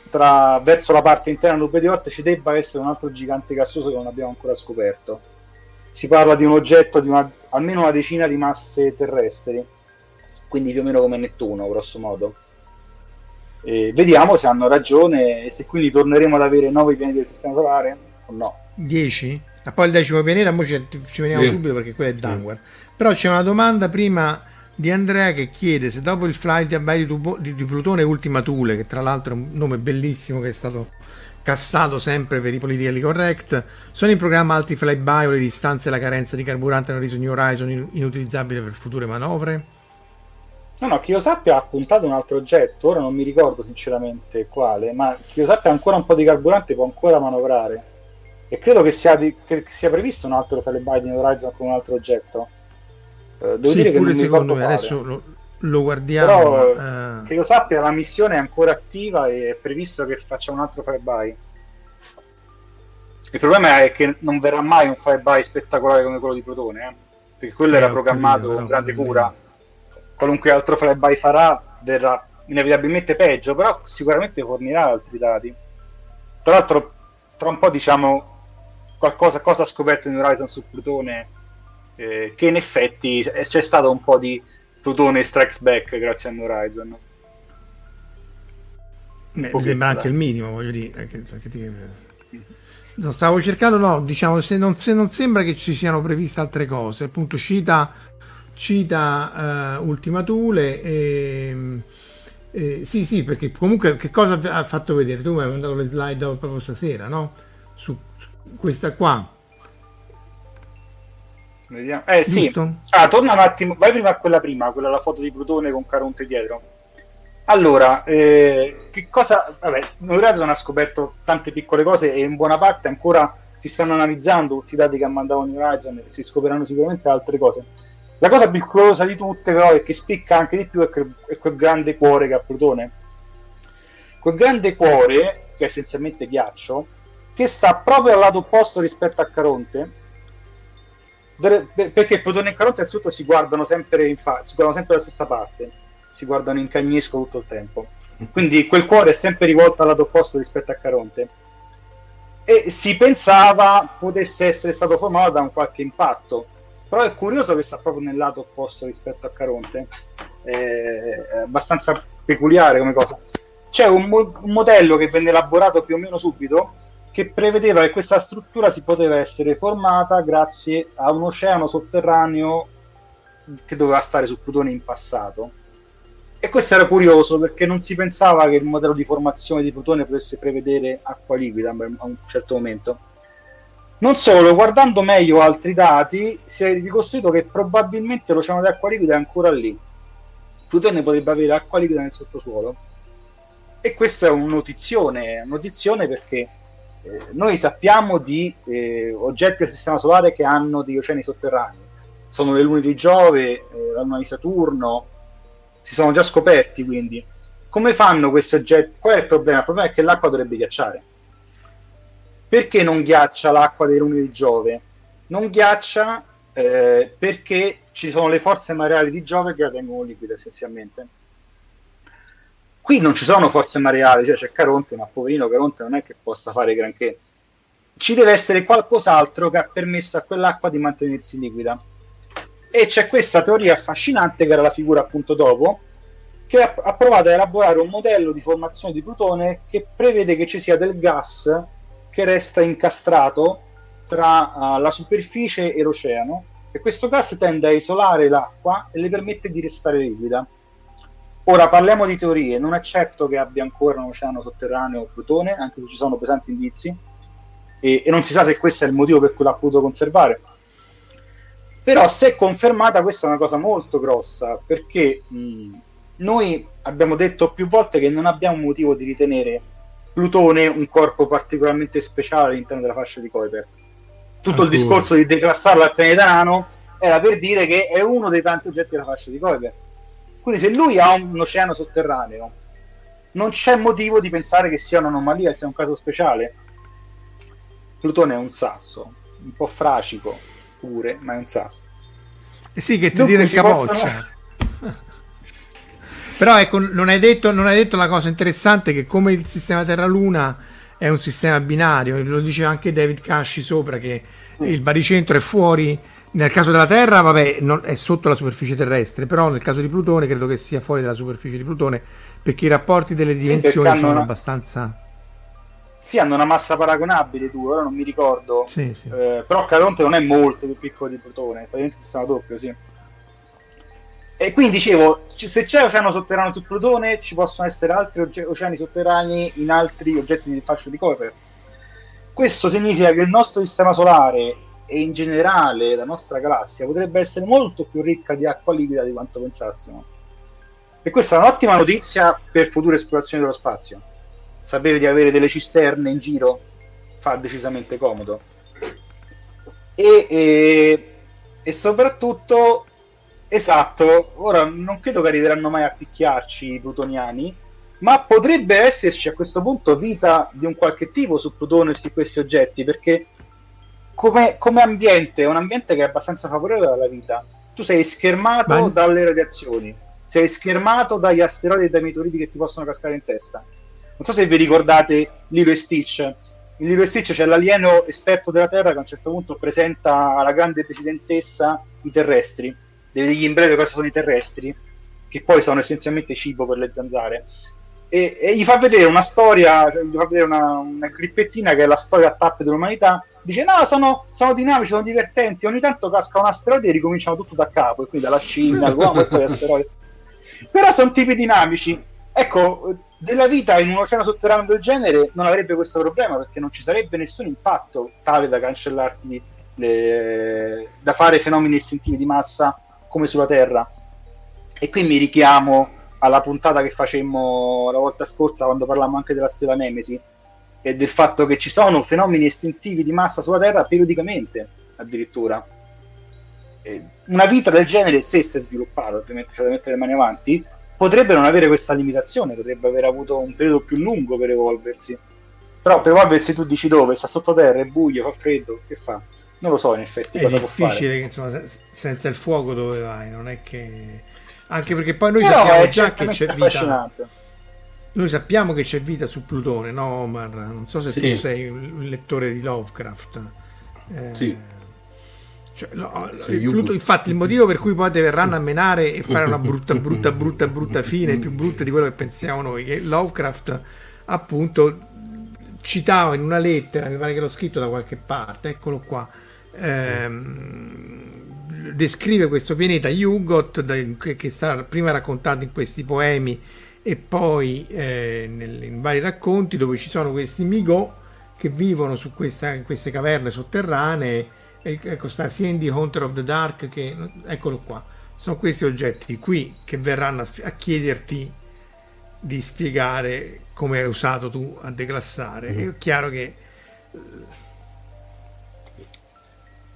tra, verso la parte interna Nube di Orte ci debba essere un altro gigante gassoso che non abbiamo ancora scoperto. Si parla di un oggetto di una, almeno una decina di masse terrestri quindi più o meno come Nettuno, grosso modo. E vediamo se hanno ragione e se quindi torneremo ad avere 9 pianeti del Sistema Solare o no. 10? E poi il decimo pianeta, poi ci, ci veniamo sì. subito perché quello è Danguar. Sì. Però c'è una domanda prima di Andrea che chiede se dopo il flight di, di, di Plutone Ultima Thule, che tra l'altro è un nome bellissimo che è stato cassato sempre per i politically correct, sono in programma altri flyby o le distanze e la carenza di carburante hanno reso New Horizon inutilizzabile per future manovre? No, no, che io sappia ha puntato un altro oggetto, ora non mi ricordo sinceramente quale, ma che io sappia ancora un po' di carburante può ancora manovrare. E credo che sia, di, che sia previsto un altro Fellebite in Horizon con un altro oggetto. Eh, devo sì, dire che pure secondo me, adesso lo, lo, guardiamo. Però, ma, eh... che io sappia la missione è ancora attiva e è previsto che faccia un altro flyby. Il problema è che non verrà mai un flyby spettacolare come quello di Protone, eh? perché quello eh, era programmato con grande cura qualunque altro flyby farà verrà inevitabilmente peggio, però sicuramente fornirà altri dati. Tra l'altro, tra un po' diciamo qualcosa cosa ha scoperto in Horizon su Plutone, eh, che in effetti c'è stato un po' di Plutone strikes back grazie a Horizon. Beh, mi sembra anche il minimo, voglio dire. Che, che ti... no, stavo cercando, no, diciamo, se non, se non, sembra che ci siano previste altre cose, appunto cita cita uh, Ultima Thule e, e, sì sì perché comunque che cosa ha fatto vedere? Tu mi hai mandato le slide proprio stasera no? Su, su questa qua. Vediamo. Eh sì, ah, torna un attimo, vai prima a quella prima, quella la foto di Plutone con Caronte dietro. Allora, eh, che cosa... Vabbè, Horizon ha scoperto tante piccole cose e in buona parte ancora si stanno analizzando tutti i dati che ha mandato Horizon e si scopriranno sicuramente altre cose La cosa più curiosa di tutte, però, e che spicca anche di più, è, che, è quel grande cuore che ha Plutone. Quel grande cuore, che è essenzialmente ghiaccio, che sta proprio al lato opposto rispetto a Caronte, perché Plutone e Caronte innanzitutto si guardano sempre in faccia, si guardano sempre dalla stessa parte, si guardano in cagnesco tutto il tempo. Quindi quel cuore è sempre rivolto al lato opposto rispetto a Caronte. E si pensava potesse essere stato formato da un qualche impatto però è curioso che sta proprio nel lato opposto rispetto a Caronte è abbastanza peculiare come cosa c'è un, mo- un modello che venne elaborato più o meno subito che prevedeva che questa struttura si poteva essere formata grazie a un oceano sotterraneo che doveva stare su Plutone in passato. E questo era curioso perché non si pensava che il modello di formazione di Plutone potesse prevedere acqua liquida a un certo momento. Non solo, guardando meglio altri dati, si è ricostruito che probabilmente l'oceano di acqua liquida è ancora lì. Plutone potrebbe avere acqua liquida nel sottosuolo. E questo è un notizione, notizione perché eh, noi sappiamo di eh, oggetti del Sistema Solare che hanno degli oceani sotterranei. Sono le lune di Giove, eh, la luna di Saturno, si sono già scoperti quindi. Come fanno questi oggetti? Qual è il problema? Il problema è che l'acqua dovrebbe ghiacciare perché non ghiaccia l'acqua dei lumi di Giove? Non ghiaccia eh, perché ci sono le forze mareali di Giove che la tengono liquida essenzialmente. Qui non ci sono forze mareali, cioè c'è Caronte, ma poverino Caronte non è che possa fare granché. Ci deve essere qualcos'altro che ha permesso a quell'acqua di mantenersi liquida. E c'è questa teoria affascinante, che era la figura appunto dopo, che ha provato a elaborare un modello di formazione di Plutone che prevede che ci sia del gas che resta incastrato tra uh, la superficie e l'oceano e questo gas tende a isolare l'acqua e le permette di restare liquida. Ora parliamo di teorie, non è certo che abbia ancora un oceano sotterraneo Plutone, anche se ci sono pesanti indizi, e, e non si sa se questo è il motivo per cui l'ha potuto conservare. Però se confermata questa è una cosa molto grossa, perché mh, noi abbiamo detto più volte che non abbiamo motivo di ritenere Plutone un corpo particolarmente speciale all'interno della fascia di Kuiper. Tutto Ancora. il discorso di declassarlo al pianeta nano era per dire che è uno dei tanti oggetti della fascia di Kuiper. Quindi se lui ha un oceano sotterraneo, non c'è motivo di pensare che sia un'anomalia, sia un caso speciale. Plutone è un sasso, un po' fracico pure, ma è un sasso. Eh sì, che ti dire il capoccia. Possono... Però ecco, non hai, detto, non hai detto la cosa interessante che come il sistema Terra-Luna è un sistema binario, lo dice anche David Casci sopra che il baricentro è fuori, nel caso della Terra vabbè, non, è sotto la superficie terrestre, però nel caso di Plutone credo che sia fuori dalla superficie di Plutone perché i rapporti delle dimensioni sì, sono una... abbastanza... Sì, hanno una massa paragonabile tu, ora non mi ricordo. Sì, sì. Eh, però Caronte non è molto più piccolo di Plutone, praticamente il sistema doppio, sì. E quindi dicevo, se c'è oceano sotterraneo su Plutone, ci possono essere altri oce- oceani sotterranei in altri oggetti di fascio di Kuiper. Questo significa che il nostro sistema solare e in generale la nostra galassia potrebbe essere molto più ricca di acqua liquida di quanto pensassimo. E questa è un'ottima notizia per future esplorazioni dello spazio. Sapere di avere delle cisterne in giro fa decisamente comodo. E, e, e soprattutto Esatto, ora non credo che arriveranno mai a picchiarci i plutoniani, ma potrebbe esserci a questo punto vita di un qualche tipo su Plutone e su questi oggetti, perché come, come, ambiente è un ambiente che è abbastanza favorevole alla vita. Tu sei schermato Beh. dalle radiazioni, sei schermato dagli asteroidi e dai meteoriti che ti possono cascare in testa. Non so se vi ricordate Lilo e Stitch. In Lilo e Stitch c'è l'alieno esperto della Terra che a un certo punto presenta alla grande presidentessa i terrestri degli in breve cosa sono i terrestri, che poi sono essenzialmente cibo per le zanzare. E, e gli fa vedere una storia, cioè, gli fa vedere una, una clippettina che è la storia a tappe dell'umanità. Dice: No, sono, sono dinamici, sono divertenti. Ogni tanto casca un asteroide e ricominciano tutto da capo, e quindi dalla Cina, l'uomo e poi asteroidi. Però sono tipi dinamici. Ecco, della vita in un oceano sotterraneo del genere non avrebbe questo problema perché non ci sarebbe nessun impatto tale da cancellarti le, da fare fenomeni estintivi di massa come sulla Terra. E qui mi richiamo alla puntata che facemmo la volta scorsa quando parlavamo anche della stella Nemesi e del fatto che ci sono fenomeni estintivi di massa sulla Terra periodicamente addirittura. una vita del genere, se si è sviluppata, ovviamente c'è da mettere le mani avanti, potrebbe non avere questa limitazione, potrebbe aver avuto un periodo più lungo per evolversi. Però per evolversi tu dici dove? Sta sottoterra, è buio, fa freddo, che fa? Non lo so in effetti. È difficile che insomma, senza il fuoco dove vai, non è che... Anche perché poi noi Però sappiamo già che c'è vita. Noi sappiamo che c'è vita su Plutone, no Omar? Non so se sì. tu sei un lettore di Lovecraft. Eh, sì cioè, no, Pluto, infatti il motivo per cui poi verranno a menare e fare una brutta, brutta, brutta, brutta fine, più brutta di quello che pensiamo noi, che Lovecraft appunto citava in una lettera, mi pare che l'ho scritto da qualche parte, eccolo qua, ehm, descrive questo pianeta Yugot che, che sta prima raccontato in questi poemi e poi eh, nel, in vari racconti dove ci sono questi Migo che vivono su questa, in queste caverne sotterranee. Ecco sta sia in The Hunter of the Dark che eccolo qua. Sono questi oggetti qui che verranno a, a chiederti di spiegare come hai usato tu a declassare mm. è chiaro che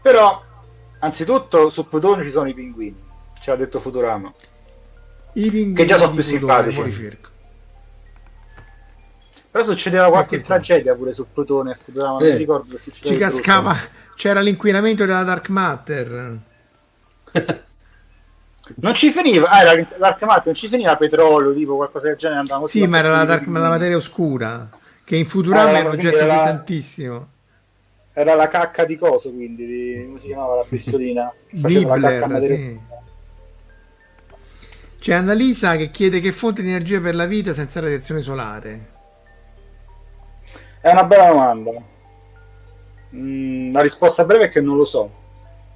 però anzitutto su Plutone ci sono i pinguini ce l'ha detto Futurama i pinguini che già sono più simpatici però succedeva qualche ecco tragedia pure su Plutone e Futurama eh. non mi ricordo se ci cascava c'era l'inquinamento della dark matter. non ci finiva, ah, era dark matter, non ci finiva petrolio, tipo qualcosa del genere. Sì, ma era la, dark, la materia oscura, che in Futurama ah, è un oggetto era... pesantissimo. Era la cacca di coso, quindi, di... come si chiamava la pistolina? Nibbler, sì. C'è Annalisa che chiede che fonte di energia per la vita senza radiazione solare. È una bella domanda. Mm, la risposta breve è che non lo so.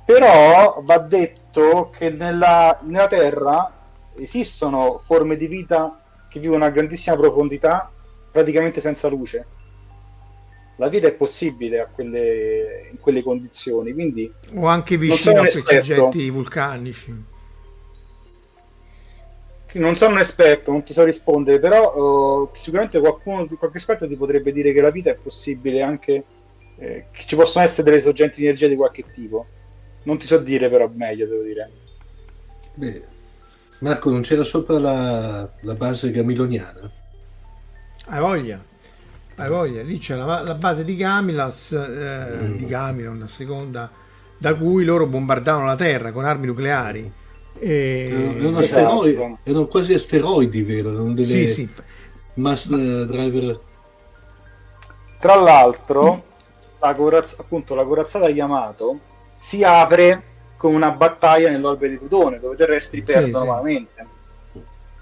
Però va detto che nella, nella Terra esistono forme di vita che vivono a grandissima profondità, praticamente senza luce. La vita è possibile a quelle, in quelle condizioni, quindi... O anche vicino a questi oggetti vulcanici. Non sono un esperto, non ti so rispondere, però uh, sicuramente qualcuno, qualche esperto ti potrebbe dire che la vita è possibile anche eh, ci possono essere delle sorgenti di energia di qualche tipo. Non ti so dire, però meglio, devo dire. Beh, Marco, non c'era sopra la, la base gamiloniana? Hai voglia, hai voglia. Lì c'è la, la base di Gamilas, eh, mm. di Gamilon, la seconda, da cui loro bombardavano la Terra con armi nucleari. E... Erano, esatto. erano quasi asteroidi, vero? Non delle sì, sì. Mass driver. Tra l'altro, la, corazza, appunto, la corazzata Yamato si apre con una battaglia nell'orbe di Plutone dove i terrestri perdono sì, nuovamente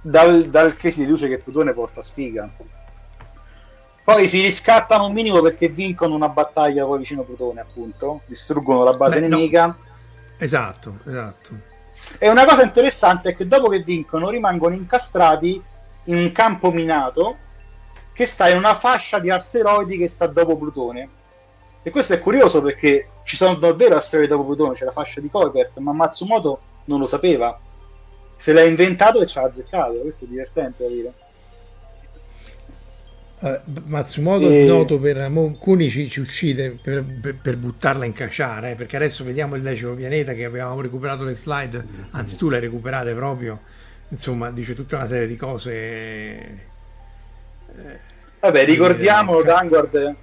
dal, dal, che si deduce che Plutone porta sfiga poi si riscattano un minimo perché vincono una battaglia poi vicino a Plutone appunto distruggono la base Beh, nemica no. esatto esatto e una cosa interessante è che dopo che vincono rimangono incastrati in un campo minato che sta in una fascia di asteroidi che sta dopo Plutone e questo è curioso perché ci sono davvero asteroidi dopo Plutone, c'è la fascia di Kuiper, ma Matsumoto non lo sapeva. Se l'ha inventato e ci ha azzeccato, questo è divertente da dire. Uh, Matsumoto e... noto per Kuni ci, ci uccide per, per, per, buttarla in cacciare eh, perché adesso vediamo il decimo pianeta che avevamo recuperato le slide anzi tu le hai recuperate proprio insomma dice tutta una serie di cose eh, vabbè ricordiamo eh, Vanguard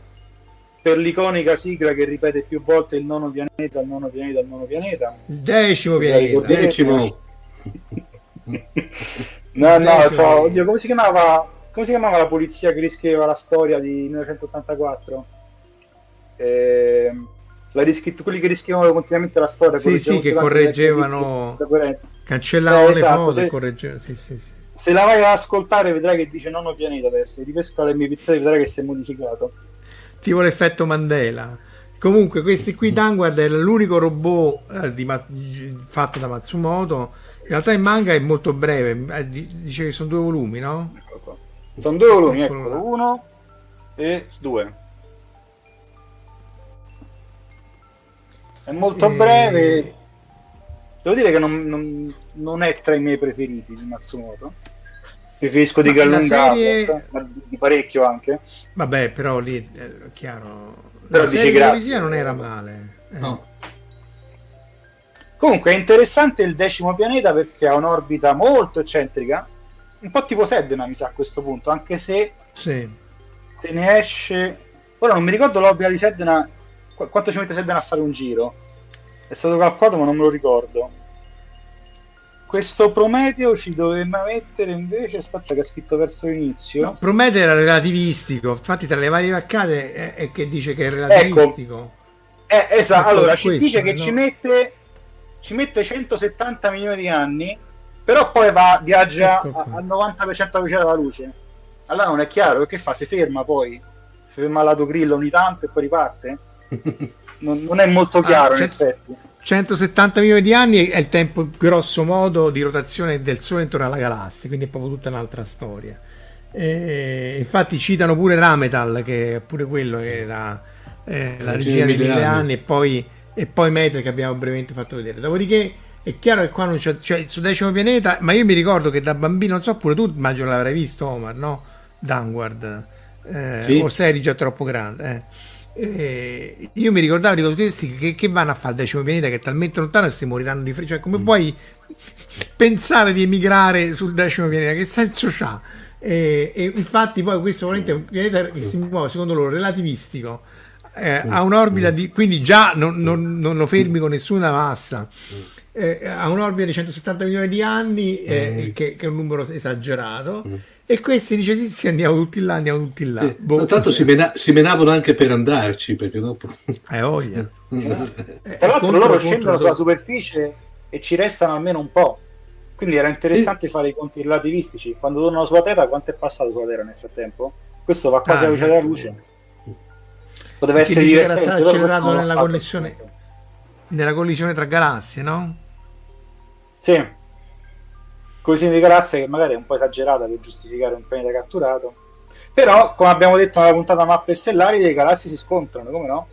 per l'iconica sigla che ripete più volte il nono pianeta, il nono pianeta, il nono pianeta. Il decimo pianeta. Decimo. no, no, so, oddio, come si chiamava? Come si chiamava la polizia che riscriveva la storia di 1984? Eh, riscritto, quelli che riscrivevano continuamente la storia. Sì, sì, che correggevano, cancellavano eh, esatto, le foto se, correggevano. Sì, sì, sì. Se la vai ad ascoltare vedrai che dice nono pianeta adesso, ripesca le mie pitture vedrai che si è modificato tipo l'effetto Mandela. Comunque, questi qui Danguard è l'unico robot eh, di, fatto da Matsumoto. In realtà il manga è molto breve, eh, dice che sono due volumi, no? Sono due volumi, eccolo, eccolo uno e due. È molto e... breve. Devo dire che non, non, non, è tra i miei preferiti di Matsumoto. Preferisco di Gallunga, serie... di parecchio anche. Vabbè, però lì è chiaro. Però la serie non era male. Eh. No. Comunque è interessante il decimo pianeta perché ha un'orbita molto eccentrica, un po' tipo Sedna mi sa a questo punto, anche se Sì. se ne esce... Ora non mi ricordo l'orbita di Sedna, qu- quanto ci mette Sedna a fare un giro. È stato calcolato ma non me lo ricordo. Questo Prometeo ci doveva mettere invece, aspetta che ha scritto verso l'inizio. No, Prometeo era relativistico, infatti tra le varie vaccate è, è che dice che è relativistico. Eh, esatto, Ecco, allora ci questo, dice che no? ci mette ci mette 170 milioni di anni, però poi va, viaggia Ecco al 90% alla velocità della luce. Allora non è chiaro, che fa? Si ferma poi? Si ferma al lato grillo ogni tanto e poi riparte? Non, non è molto chiaro Ah, in effetti. 170 milioni di anni è il tempo grosso modo di rotazione del Sole intorno alla galassia, quindi è proprio tutta un'altra storia. E infatti citano pure Rametal, che è pure quello che era eh, la La regia dei mille mille anni. anni, e poi, e poi Metal che abbiamo brevemente fatto vedere. Dopodiché è chiaro che qua non c'è, cioè, sul decimo pianeta, ma io mi ricordo che da bambino, non so pure tu, immagino l'avrai visto Omar, no? Downward. Eh, Sì. O sei già troppo grande. eh. Eh, io mi ricordavo di questi che, che vanno a fare il decimo pianeta che è talmente lontano che si moriranno di freddo. Cioè, come puoi pensare di emigrare sul decimo pianeta? Che senso c'ha? E, e infatti, poi questo è un pianeta che si muove secondo loro relativistico. eh, ha un'orbita di quindi già non, non- non lo fermi con nessuna massa. Eh, ha un'orbita di 170 milioni di anni, eh, che, che è un numero esagerato. E questi dice: Sì, sì, andiamo tutti là, andiamo tutti là. Eh, Boh. Tanto si, mena- si menavano anche per andarci, perché dopo... Eh, voglia. Eh, Tra l'altro contro- loro contro- scendono sulla superficie e ci restano almeno un po'. Quindi era interessante fare i conti relativistici. Quando tornano sulla Terra, quanto è passato sulla Terra nel frattempo? Questo va quasi Ah, alla velocità della luce. Poteva Perché essere era stato accelerato nella connessione. nella collisione tra galassie, no? Sì. Collisione di galassie che magari è un po' esagerata per giustificare un pianeta catturato. Però, come abbiamo detto nella puntata mappe stellari, le galassie si scontrano, come no?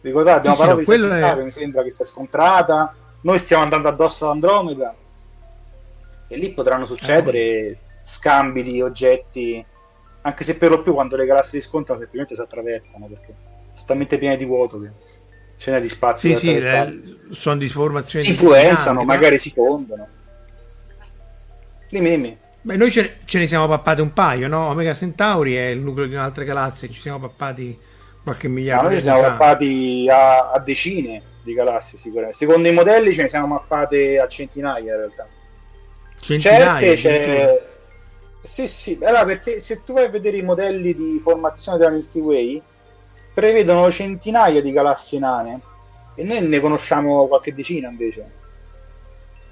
Ricordate, abbiamo Sì, sì, parlato no, di Sagittario, è- mi sembra che si è scontrata. Noi stiamo andando addosso ad Andromeda. E lì potranno succedere scambi di oggetti, anche se per lo più quando le galassie si scontrano semplicemente si attraversano, perché sono talmente piene di vuoto che ce n'è di spazio. Sì, sì, attraversare. eh, sono di formazioni si influenzano, dinamica. magari si fondono. Dimmi, dimmi. Beh, noi ce ne, ce ne siamo pappati un paio, no? Omega Centauri è il nucleo di un'altra galassia, ci siamo pappati qualche Ma miliardo noi di ci anni siamo fa. mappati a, a decine di galassie sicuramente. Secondo i modelli ce ne siamo mappate a centinaia in realtà. Centinaia. Certe c'è... Sì, sì, allora perché se tu vai a vedere i modelli di formazione della Milky Way, prevedono centinaia di galassie nane e noi ne conosciamo qualche decina invece.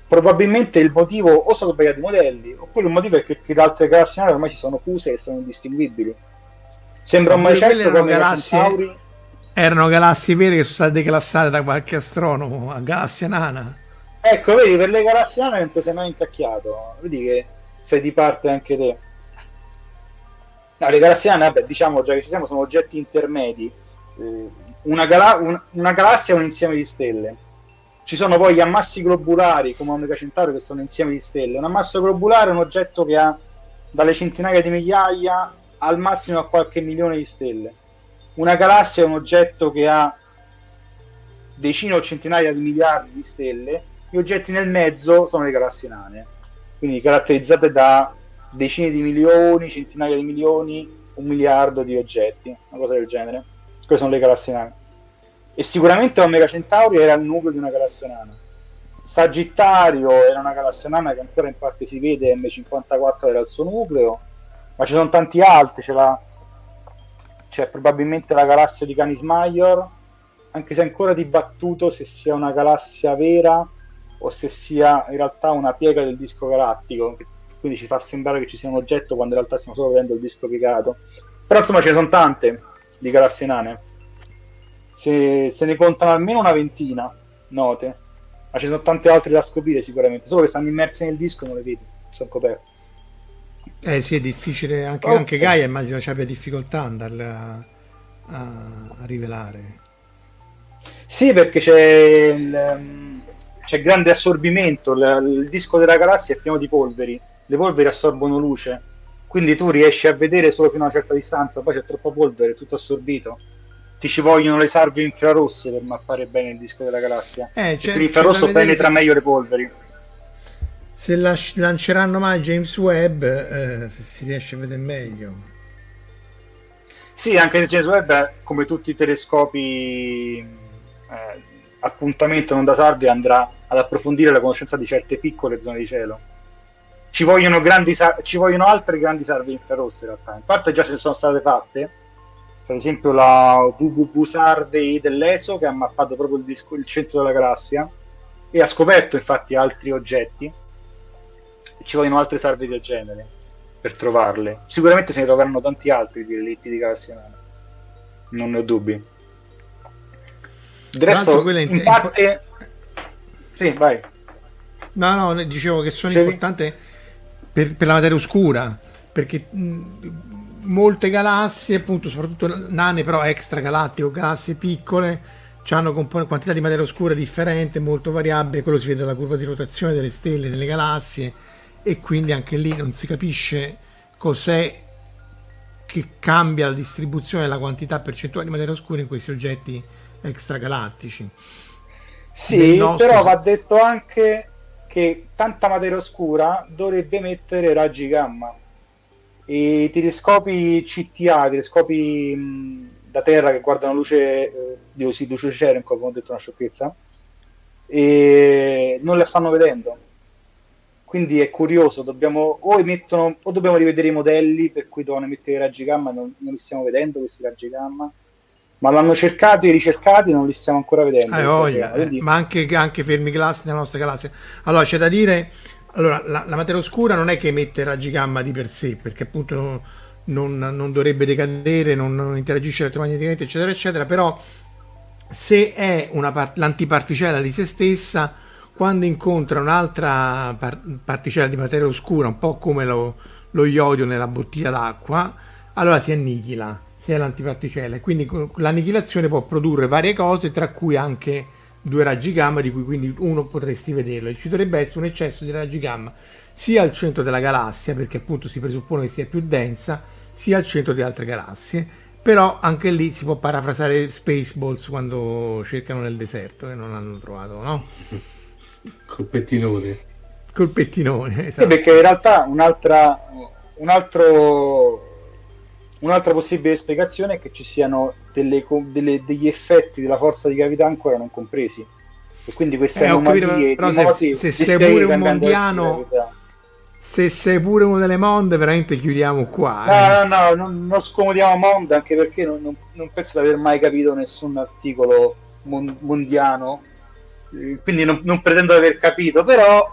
Probabilmente il motivo o sono sbagliati i modelli, oppure il motivo è che, che le altre galassie nane ormai si sono fuse e sono indistinguibili. Sembra un Ma pure macello erano come galassie- Centauri. Erano galassie vere che sono state declassate da qualche astronomo a galassia nana. Ecco, vedi, per le galassie nane non ti sei mai incacchiato. Vedi che sei di parte anche te. No, le galassie vabbè, diciamo già che ci siamo, sono oggetti intermedi. Eh, Una, gala- un- una galassia è un insieme di stelle. Ci sono poi gli ammassi globulari, come Omega Centauri, che sono insieme di stelle. Un ammasso globulare è un oggetto che ha dalle centinaia di migliaia al massimo a qualche milione di stelle. Una galassia è un oggetto che ha decine o centinaia di miliardi di stelle, gli oggetti nel mezzo sono le galassie nane, quindi caratterizzate da decine di milioni, centinaia di milioni, un miliardo di oggetti, una cosa del genere. Queste sono le galassie nane. E sicuramente Omega Centauri era il nucleo di una galassia nana. Sagittario era una galassia nana che ancora in parte si vede, M54 era il suo nucleo, ma ci sono tanti altri, c'è, la, c'è probabilmente la galassia di Canis Major, anche se è ancora dibattuto se sia una galassia vera o se sia in realtà una piega del disco galattico, quindi ci fa sembrare che ci sia un oggetto quando in realtà stiamo solo vedendo il disco piegato. Però insomma ce ne sono tante di galassie nane. Se, se ne contano almeno una ventina note, ma ci sono tante altre da scoprire sicuramente, solo che stanno immerse nel disco e non le vedi, sono coperte. Eh sì, è difficile, anche, Ok. anche Gaia immagino ci abbia difficoltà a andarle a, a- a rivelare. Sì, perché c'è, il, ehm, c'è grande assorbimento, il, il disco della galassia è pieno di polveri, le polveri assorbono luce, quindi tu riesci a vedere solo fino a una certa distanza, poi c'è troppa polvere, è tutto assorbito. ti ci vogliono le salve infrarosse per mappare bene il disco della galassia. Eh, c'è, l'infrarosso penetra se... meglio le polveri. Se la, lanceranno mai James Webb, eh, si riesce a vedere meglio. Sì, anche se James Webb, come tutti i telescopi eh, appuntamento non da salve, andrà ad approfondire la conoscenza di certe piccole zone di cielo. Ci vogliono, grandi, ci vogliono altre grandi salve infrarosse in realtà. In parte già ce ne sono state fatte, per esempio la WWW Survey dell'ESO che ha mappato proprio il, disco, il centro della galassia e ha scoperto infatti altri oggetti ci vogliono altre salve del genere per trovarle. Sicuramente se ne troveranno tanti altri di relitti di galassia non ne ho dubbi. Del resto, in, in parte... Sì, vai. No, no, dicevo che sono importanti per, per, la materia oscura, perché mh, molte galassie, appunto, soprattutto nane, però extragalattiche o galassie piccole, hanno compon- quantità di materia oscura differente, molto variabile, quello si vede dalla curva di rotazione delle stelle, delle galassie, e quindi anche lì non si capisce cos'è che cambia la distribuzione della quantità percentuale di materia oscura in questi oggetti extragalattici. Sì, nostro... però va detto anche che tanta materia oscura dovrebbe emettere raggi gamma i telescopi CTA, i telescopi mh, da terra che guardano luce eh, di ossido Cherenkov, ho detto una sciocchezza, e non la stanno vedendo. Quindi è curioso, dobbiamo, o, emettono, o dobbiamo rivedere i modelli per cui devono emettere i raggi gamma, non, non li stiamo vedendo questi raggi gamma, ma l'hanno cercati e ricercati e non li stiamo ancora vedendo. Eh, voglia, Quindi... ma anche, anche fermi classe nella nostra galassia. Allora c'è da dire allora, la, la, materia oscura non è che emette raggi gamma di per sé, perché appunto non, non, non dovrebbe decadere, non, non, interagisce elettromagneticamente, eccetera, eccetera, però se è part- l'antiparticella di se stessa, quando incontra un'altra par- particella di materia oscura, un po' come lo, lo iodio nella bottiglia d'acqua, allora si annichila, se è l'antiparticella. E quindi l'annichilazione può produrre varie cose, tra cui anche due raggi gamma di cui quindi uno potresti vederlo e ci dovrebbe essere un eccesso di raggi gamma sia al centro della galassia perché appunto si presuppone che sia più densa sia al centro di altre galassie però anche lì si può parafrasare Spaceballs quando cercano nel deserto e non hanno trovato no? col pettinone col pettinone esatto. sì, perché in realtà un'altra un altro un'altra possibile spiegazione è che ci siano delle, delle, degli effetti della forza di gravità ancora non compresi. E quindi queste eh, anomalie però se, moti, se sei pure un mondiano se sei pure uno delle monde veramente chiudiamo qua no eh. no no non, non scomodiamo monde anche perché non, non, non, penso di aver mai capito nessun articolo mon, mondiano eh, quindi non, non pretendo di aver capito però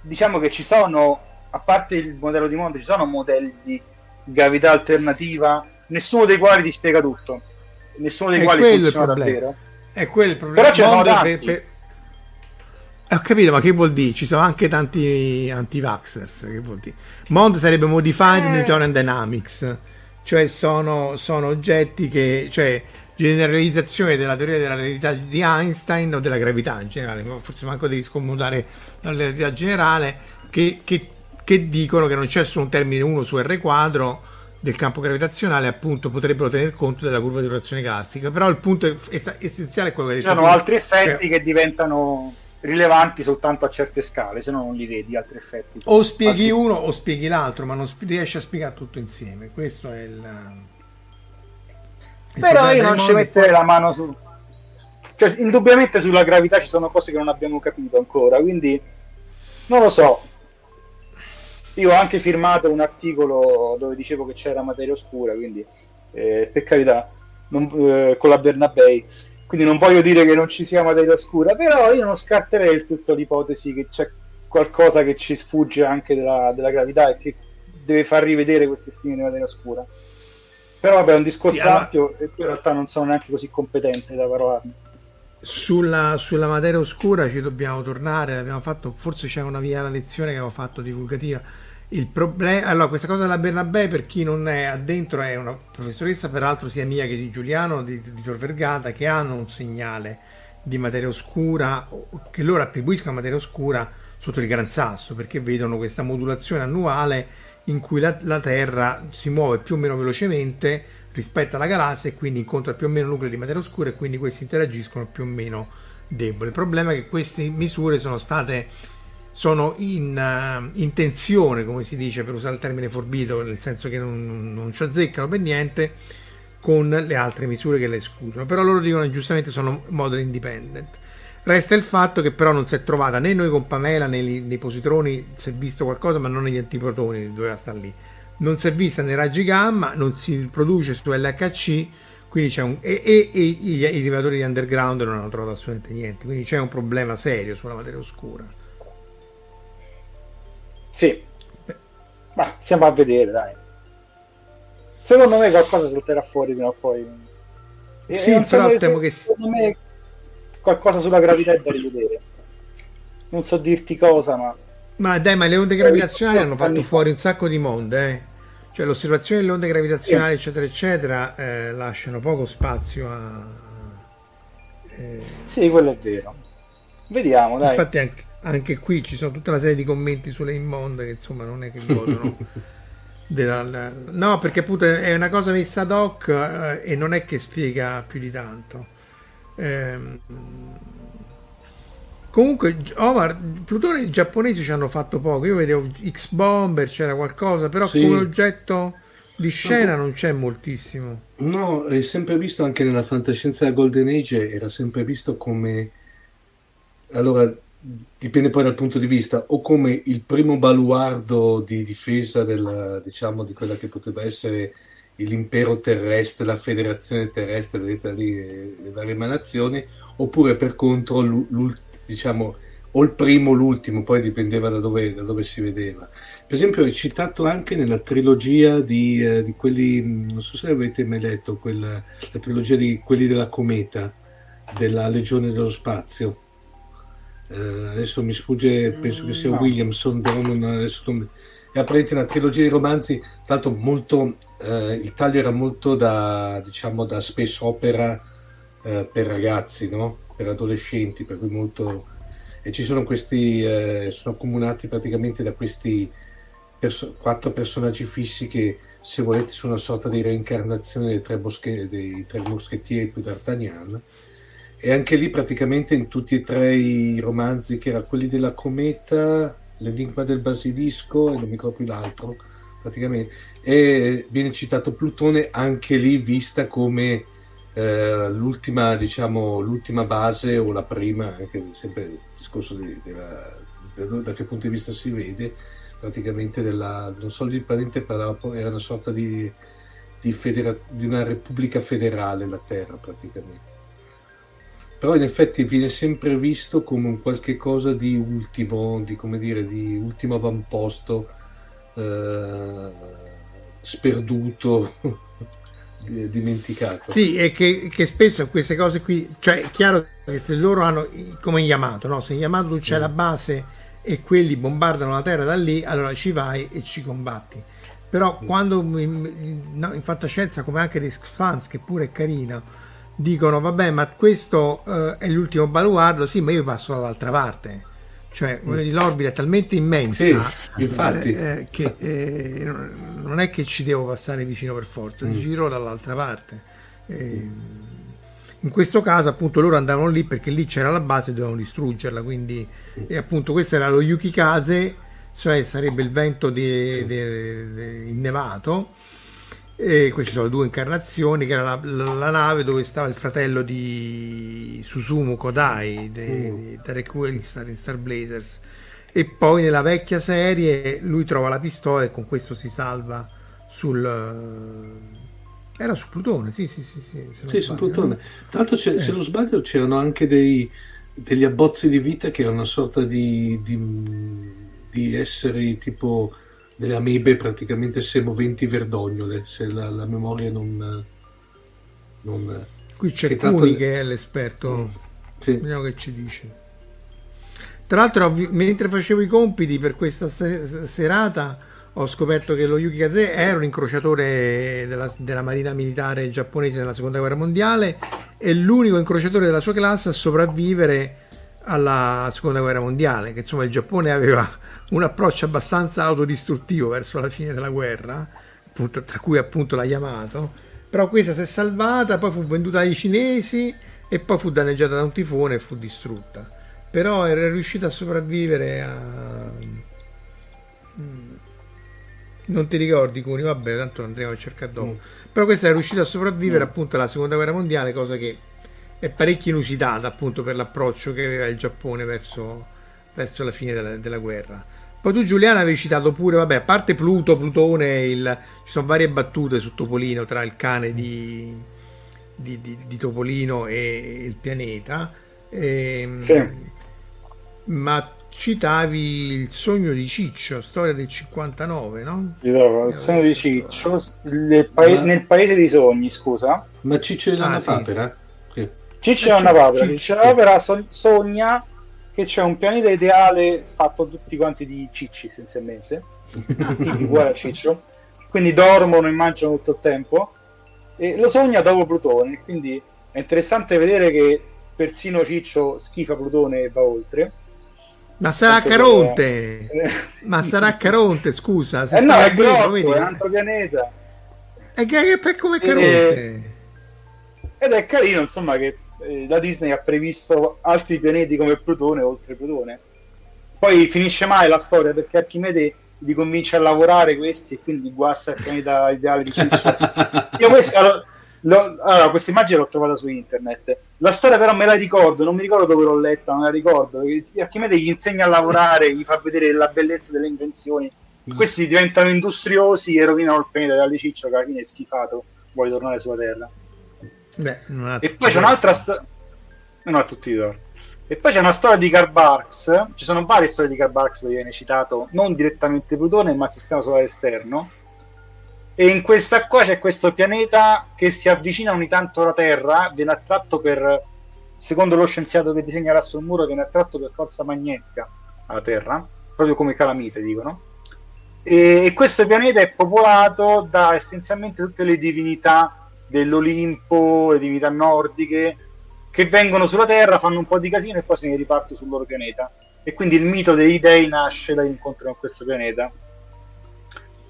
diciamo che ci sono a parte il modello di mondo ci sono modelli di gravità alternativa nessuno dei quali ti spiega tutto nessuno dei è quali funziona davvero. È quello il problema. Però ce ne per, per... Ho capito, ma che vuol dire? Ci sono anche tanti anti-vaxxers. Che vuol dire? Mond sarebbe Modified eh. Newtonian Dynamics, cioè sono, sono oggetti che, cioè generalizzazione della teoria della relatività di Einstein o della gravità in generale, forse manco devi scomodare la relatività generale, che, che, che dicono che non c'è solo un termine 1 su R quadro del campo gravitazionale appunto potrebbero tener conto della curva di rotazione galattica però il punto essenziale è quello che ci sono altri effetti cioè, che diventano rilevanti soltanto a certe scale se no non li vedi altri effetti. O spieghi altri... uno o spieghi l'altro ma non riesci a spiegare tutto insieme. Questo è il, il però io non ci metterei poi... la mano su cioè, indubbiamente sulla gravità ci sono cose che non abbiamo capito ancora quindi non lo so io ho anche firmato un articolo dove dicevo che c'era materia oscura, quindi eh, per carità, non, eh, con la Bernabei, quindi non voglio dire che non ci sia materia oscura, però io non scarterei il tutto l'ipotesi che c'è qualcosa che ci sfugge anche della, della gravità e che deve far rivedere queste stime di materia oscura. Però vabbè, è un discorso sì, ampio e in realtà non sono neanche così competente da parlarne. Sulla, sulla, materia oscura ci dobbiamo tornare, abbiamo fatto, forse c'è una via la lezione che avevo fatto divulgativa il problema, allora, questa cosa della Bernabé, per chi non è addentro, è una professoressa, peraltro sia mia che di Giuliano, di, di Tor Vergata, che hanno un segnale di materia oscura, che loro attribuiscono a materia oscura sotto il Gran Sasso, perché vedono questa modulazione annuale in cui la, la Terra si muove più o meno velocemente rispetto alla galassia e quindi incontra più o meno nuclei di materia oscura e quindi questi interagiscono più o meno deboli. Il problema è che queste misure sono state sono in, uh, in tensione, come si dice per usare il termine forbito, nel senso che non, non ci azzeccano per niente con le altre misure che le escludono. Però loro dicono giustamente sono model independent. Resta il fatto che però non si è trovata né noi con Pamela nei, nei positroni, si è visto qualcosa, ma non negli antiprotoni, doveva stare lì. Non si è vista nei raggi gamma, non si produce su LHC, quindi c'è un, e, e, e i, i rilevatori di underground non hanno trovato assolutamente niente, quindi c'è un problema serio sulla materia oscura. Sì, ma stiamo a vedere, dai. Secondo me qualcosa salterà fuori prima o poi. E sì, però temo che... Secondo me qualcosa sulla gravità è da rivedere. Non so dirti cosa, ma... Ma dai, ma le onde gravitazionali hanno fatto fuori un sacco di monde, eh. Cioè l'osservazione delle onde gravitazionali, sì. eccetera, eccetera, eh, lasciano poco spazio a... Eh... Sì, quello è vero. Vediamo, dai. Infatti anche, anche qui ci sono tutta una serie di commenti sulle immonde che insomma non è che godono della, no, perché appunto è una cosa messa ad hoc eh, e non è che spiega più di tanto. Eh, comunque, Omar, Plutone i giapponesi ci hanno fatto poco. Io vedevo X-Bomber, c'era qualcosa, però sì. come oggetto di scena no, non c'è moltissimo. No, è sempre visto anche nella fantascienza Golden Age, era sempre visto come... Allora, dipende poi dal punto di vista, o come il primo baluardo di difesa della, diciamo, di quella che potrebbe essere l'impero terrestre, la federazione terrestre, vedete lì le varie emanazioni, oppure per contro, diciamo, o il primo o l'ultimo, poi dipendeva da dove, da dove, si vedeva. Per esempio è citato anche nella trilogia di, eh, di quelli, non so se avete mai letto, quella, la trilogia di quelli della cometa, della Legione dello Spazio eh, adesso mi sfugge, penso che sia no. Williamson, però non, adesso non, è apparentemente una trilogia di romanzi, tra l'altro molto, eh, il taglio era molto da, diciamo, da space opera eh, per ragazzi, no? per adolescenti, per cui molto... E ci sono questi, eh, sono accomunati praticamente da questi perso- quattro personaggi fissi che, se volete, sono una sorta di reincarnazione dei tre, bosche- dei tre moschettieri più d'Artagnan e anche lì praticamente in tutti e tre i romanzi che erano quelli della cometa, l'enigma del basilisco e non mi ricordo più l'altro, praticamente, e viene citato Plutone anche lì vista come eh, l'ultima, diciamo, l'ultima base o la prima, anche sempre il discorso di, della, da, da, che punto di vista si vede, praticamente della, non solo di parente, però era una sorta di, di, federa- di una repubblica federale la Terra praticamente però in effetti viene sempre visto come un qualche cosa di ultimo, di come dire, di ultimo avamposto, eh, sperduto, dimenticato. Sì, e che, che, spesso queste cose qui, cioè è chiaro che se loro hanno, come Yamato, no? se in Yamato tu c'è mm. la base e quelli bombardano la terra da lì, allora ci vai e ci combatti. Però mm. quando in, no, in fantascienza, come anche Risk Fans, che pure è carino, dicono vabbè ma questo uh, è l'ultimo baluardo sì ma io passo dall'altra parte cioè mm. l'orbita è talmente immensa sì, infatti. Eh, eh, che eh, non è che ci devo passare vicino per forza mm. giro dall'altra parte eh, in questo caso appunto loro andavano lì perché lì c'era la base e dovevano distruggerla quindi e appunto questo era lo Yukikaze cioè sarebbe il vento di, di, di innevato e queste sono le due incarnazioni, che era la, la, la, nave dove stava il fratello di Susumu Kodai, di, mm. di Derek Wilstar in Star Blazers. E poi nella vecchia serie lui trova la pistola e con questo si salva sul... Era su Plutone, sì, sì, sì. Sì, sì su Plutone. Tra l'altro, eh. se non sbaglio, c'erano anche dei, degli abbozzi di vita che erano una sorta di, di, di esseri tipo delle amibe praticamente semoventi verdognole, se la, la memoria non, non... Qui c'è che Cuni che è l'esperto, sì. vediamo che ci dice. Tra l'altro, mentre facevo i compiti per questa serata, ho scoperto che lo Yuki Kaze era un incrociatore della, della, marina militare giapponese nella seconda guerra mondiale e l'unico incrociatore della sua classe a sopravvivere alla seconda guerra mondiale, che insomma il Giappone aveva un approccio abbastanza autodistruttivo verso la fine della guerra, appunto, tra cui appunto la Yamato, però questa si è salvata, poi fu venduta ai cinesi e poi fu danneggiata da un tifone e fu distrutta. Però era riuscita a sopravvivere a... Mm. Non ti ricordi Cuni? Vabbè, tanto andremo a cercare dopo. Mm. Però questa è riuscita a sopravvivere mm. appunto alla seconda guerra mondiale, cosa che è parecchio inusitata appunto per l'approccio che aveva il Giappone verso, verso la fine della, della guerra. Poi tu Giuliano avevi citato pure, vabbè, a parte Pluto, Plutone, il... ci sono varie battute su Topolino tra il cane di, di, di, di Topolino e il pianeta. E, ehm, sì. Ma citavi il sogno di Ciccio, storia del 59, no? Il sogno di Ciccio, pa- ma... nel paese dei sogni, scusa. Ma Ciccio è la ah, papera? Sì. Ciccio è una papera, Ciccio è una papera sogna che c'è un pianeta ideale fatto tutti quanti di cicci essenzialmente, tipi uguali a ciccio, quindi dormono e mangiano tutto il tempo e lo sogna dopo Plutone, quindi è interessante vedere che persino Ciccio schifa Plutone e va oltre. Ma sarà Caronte! Che... Ma sarà Caronte, scusa. Eh no, è grosso, vedi? è un altro pianeta. E che, che come Caronte? Ed è carino, insomma, che eh, la Disney ha previsto altri pianeti come Plutone oltre Plutone. Poi finisce mai la storia perché Archimede li convince a lavorare questi e quindi guasta il pianeta ideale di Ciccio. Io questa, lo, allora, questa immagine l'ho trovata su internet. La storia però me la ricordo, non mi ricordo dove l'ho letta, non la ricordo. Archimede gli insegna a lavorare, gli fa vedere la bellezza delle invenzioni. Mm. Questi diventano industriosi e rovinano il pianeta di Ciccio che alla fine è schifato, vuole tornare sulla Terra. Beh, e poi c'è un'altra storia. Non ha tutti i torti. E poi c'è una storia di Karl Barks. Ci sono varie storie di Karl Barks dove viene citato non direttamente Plutone, ma il sistema solare esterno. E in questa qua c'è questo pianeta che si avvicina ogni tanto alla Terra, viene attratto per, secondo lo scienziato che disegnerà sul muro, viene attratto per forza magnetica alla Terra, proprio come calamite dicono. E, e questo pianeta è popolato da essenzialmente tutte le divinità dell'Olimpo, le divinità nordiche, che vengono sulla Terra, fanno un po' di casino e poi se ne riparte sul loro pianeta. E quindi il mito dei dei nasce dall'incontro con questo pianeta.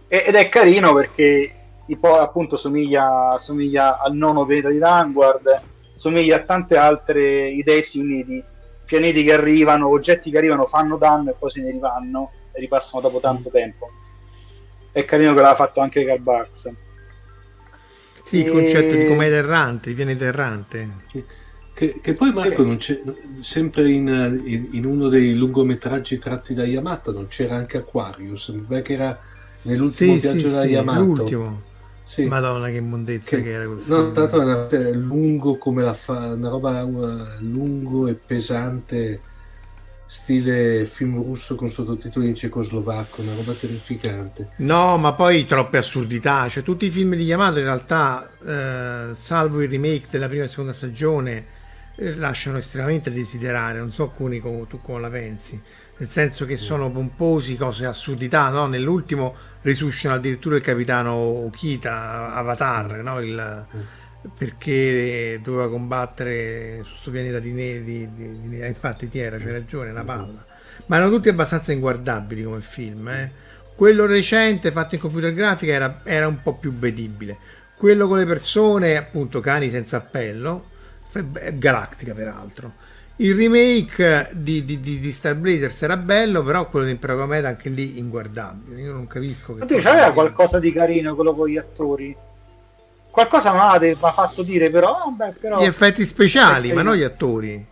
E, ed è carino perché appunto somiglia, somiglia, al nono pianeta di Vanguard, somiglia a tante altre idee simili pianeti che arrivano, oggetti che arrivano, fanno danno e poi se ne rivanno e ripassano dopo tanto tempo. È carino che l'ha fatto anche Barks. Sì, il concetto di cometa errante, pianeta errante. Che, che, poi Marco, non c'è, sempre in, in, in, uno dei lungometraggi tratti da Yamato, non c'era anche Aquarius, mi pare che era nell'ultimo sì, viaggio sì, da sì, Yamato. L'ultimo. Sì. Madonna che mondezza che, che era quel No, tanto era lungo come la fa, una roba una, lungo e pesante stile film russo con sottotitoli in cecoslovacco, una roba terrificante. No, ma poi troppe assurdità, cioè tutti i film di Yamato in realtà, eh, salvo il remake della prima e seconda stagione, eh, lasciano estremamente a desiderare, non so Cuni come, tu come la pensi, nel senso che sono pomposi, cose assurdità, no? Nell'ultimo risuscitano addirittura il capitano Okita, Avatar, no? Il, mm perché doveva combattere su questo pianeta di neve, di, di, di, infatti ti era, c'hai ragione, una palla. Ma erano tutti abbastanza inguardabili come film. Eh? Quello recente fatto in computer grafica era, era, un po' più vedibile. Quello con le persone, appunto, cani senza appello, galattica peraltro. Il remake di, di, di, di, Star Blazers era bello, però quello di Impero Cometa anche lì inguardabile. Io non capisco. Che Ma tu c'aveva qualcosa di carino quello con gli attori? Qualcosa mi ha fatto dire però, beh, però... Gli effetti speciali, ma non gli attori.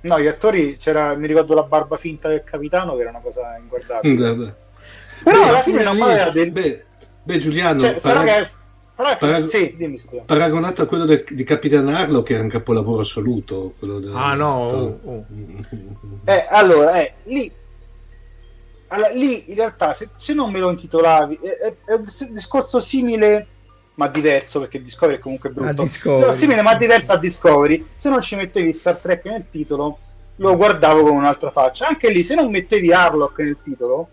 No, gli attori, c'era, mi ricordo la barba finta del capitano che era una cosa inguardabile. Mm, però beh, alla fine non mi aveva del... Beh, beh Giuliano, cioè, sarà che... Sarà che... Parag... Sì, dimmi, scusa. paragonato a quello del, di Capitan Arlo che era un capolavoro assoluto. Del... Ah no, oh, oh. Eh, allora, eh, lì allora, lì in realtà se, se, non me lo intitolavi è, è, è un discorso simile ma diverso perché Discovery è comunque brutto. Però simile ma diverso a Discovery. Se non ci mettevi Star Trek nel titolo, lo guardavo con un'altra faccia. Anche lì, se non mettevi Harlock nel titolo,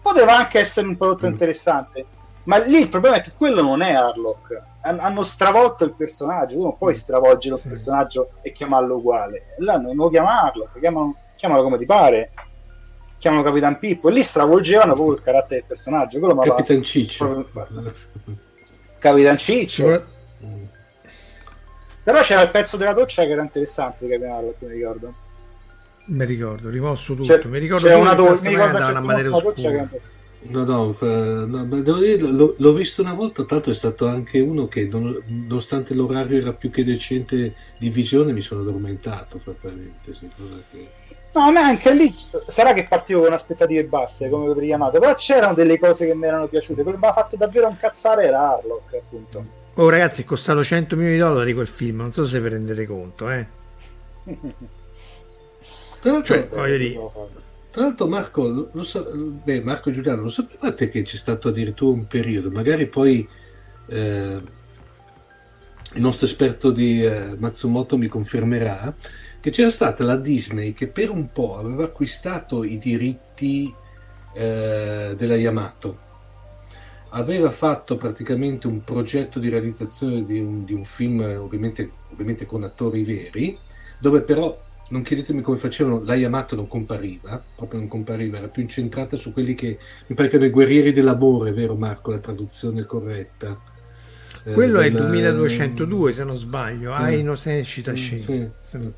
poteva anche essere un prodotto mm. interessante. Ma lì il problema è che quello non è Harlock. Hanno stravolto il personaggio. Tu non puoi mm. stravolgere sì. un personaggio e chiamarlo uguale. Là non lo chiama Harlock, chiamano, chiamalo come ti pare. Chiamano Capitan Pippo. E lì stravolgevano proprio il carattere del personaggio. Quello Capitan Ciccio. Capitan Ciccio. Sopra... Però c'era il pezzo della doccia che era interessante di Capitan Harlock, mi ricordo. Mi ricordo, rimosso tutto. C'è, mi ricordo c'è una, do- mi ricordo una, una, una doccia che No, no, no, devo dire, l'ho, l'ho, visto una volta, tra l'altro è stato anche uno che nonostante l'orario era più che decente di visione mi sono addormentato probabilmente. Sì, che... No, a me anche lì sarà che partivo con aspettative basse come per Yamato, però c'erano delle cose che mi erano piaciute, quello che mi ha fatto davvero un cazzare era Harlock appunto. Oh ragazzi è costato 100 milioni di dollari quel film, non so se vi rendete conto eh. Tra l'altro, cioè, tra l'altro Marco, lo, lo, beh, Marco Giuliano, lo sapevate che c'è stato addirittura un periodo, magari poi eh, il nostro esperto di eh, Matsumoto mi confermerà, che c'era stata la Disney che per un po' aveva acquistato i diritti eh, della Yamato. Aveva fatto praticamente un progetto di realizzazione di un, di un film, ovviamente, ovviamente con attori veri, dove però non chiedetemi come facevano, la Yamato non compariva, proprio non compariva, era più incentrata su quelli che, mi pare che erano i guerrieri dell'amore, vero Marco, la traduzione corretta? Eh, Quello eh, è il 2202 se non sbaglio, mm. Aino Senshita sì, sì, sì.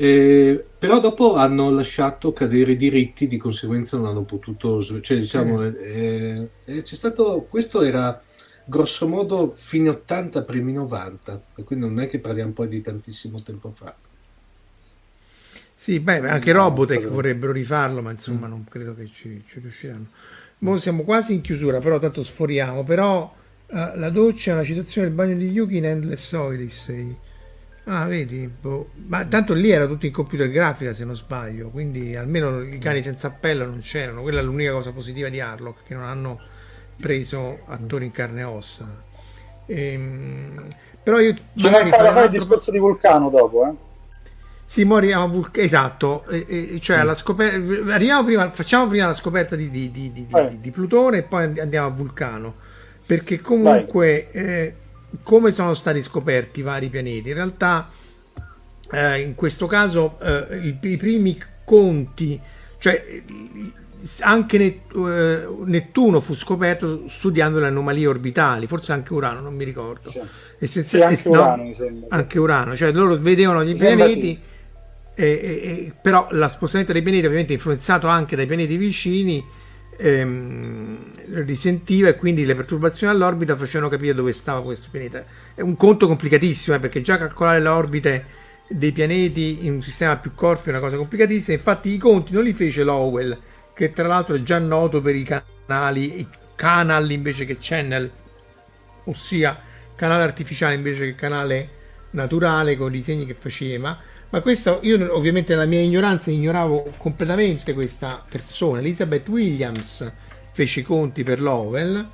Eh, però dopo hanno lasciato cadere i diritti, di conseguenza non hanno potuto, cioè diciamo, eh, eh, c'è stato, questo era grosso modo fine 80, primi 90, e quindi non è che parliamo poi di tantissimo tempo fa. Sì, beh, anche Robotech vorrebbero rifarlo, ma insomma mm. non credo che ci, ci riusciranno. Mo siamo quasi in chiusura, però tanto sforiamo. Però uh, la doccia, la citazione del bagno di Yuki in Endless Odyssey. Ah, vedi, boh. ma tanto lì era tutto in computer grafica se non sbaglio, quindi almeno i cani senza appello non c'erano. Quella è l'unica cosa positiva di Harlock, che non hanno preso attori in carne e ossa. Ehm, però io... Ci da fare il discorso di Vulcano dopo, eh? Sì, moriamo a Vulcano, esatto, e, e, cioè alla scoperta, arriviamo prima, facciamo prima la scoperta di, di, di, di, Plutone e poi andiamo a Vulcano, perché comunque eh, come sono stati scoperti i vari pianeti? In realtà eh, in questo caso eh, i, i, primi conti, cioè anche Net, eh, Nettuno fu scoperto studiando le anomalie orbitali, forse anche Urano, non mi ricordo. Sì. Essenzi- sì, anche, no, Urano, mi sembra. anche Urano, cioè loro vedevano gli pianeti. Sì e, e, però lo spostamento dei pianeti ovviamente influenzato anche dai pianeti vicini ehm, risentiva e quindi le perturbazioni all'orbita facevano capire dove stava questo pianeta. È un conto complicatissimo eh, perché già calcolare le orbite dei pianeti in un sistema più corpi è una cosa complicatissima, infatti i conti non li fece Lowell, che tra l'altro è già noto per i canali, i canal invece che channel, ossia canale artificiale invece che canale naturale con i disegni che faceva ma questo, io ovviamente nella mia ignoranza ignoravo completamente questa persona. Elizabeth Williams fece i conti per Lowell,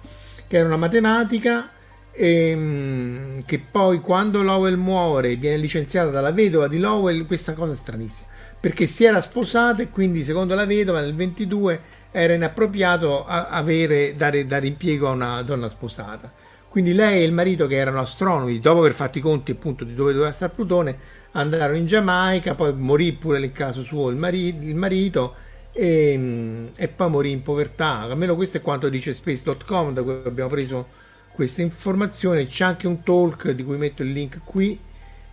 che era una matematica ehm, che poi quando Lowell muore viene licenziata dalla vedova di Lowell, questa cosa è stranissima, perché si era sposata e quindi secondo la vedova nel 22 era inappropriato avere, dare, dare impiego a una donna sposata. Quindi lei e il marito che erano astronomi, dopo aver fatto i conti appunto di dove doveva stare Plutone, andarono in Giamaica, poi morì pure nel caso suo il, mari- il marito e, e, poi morì in povertà. Almeno questo è quanto dice space.com da cui abbiamo preso queste informazioni. C'è anche un talk di cui metto il link qui,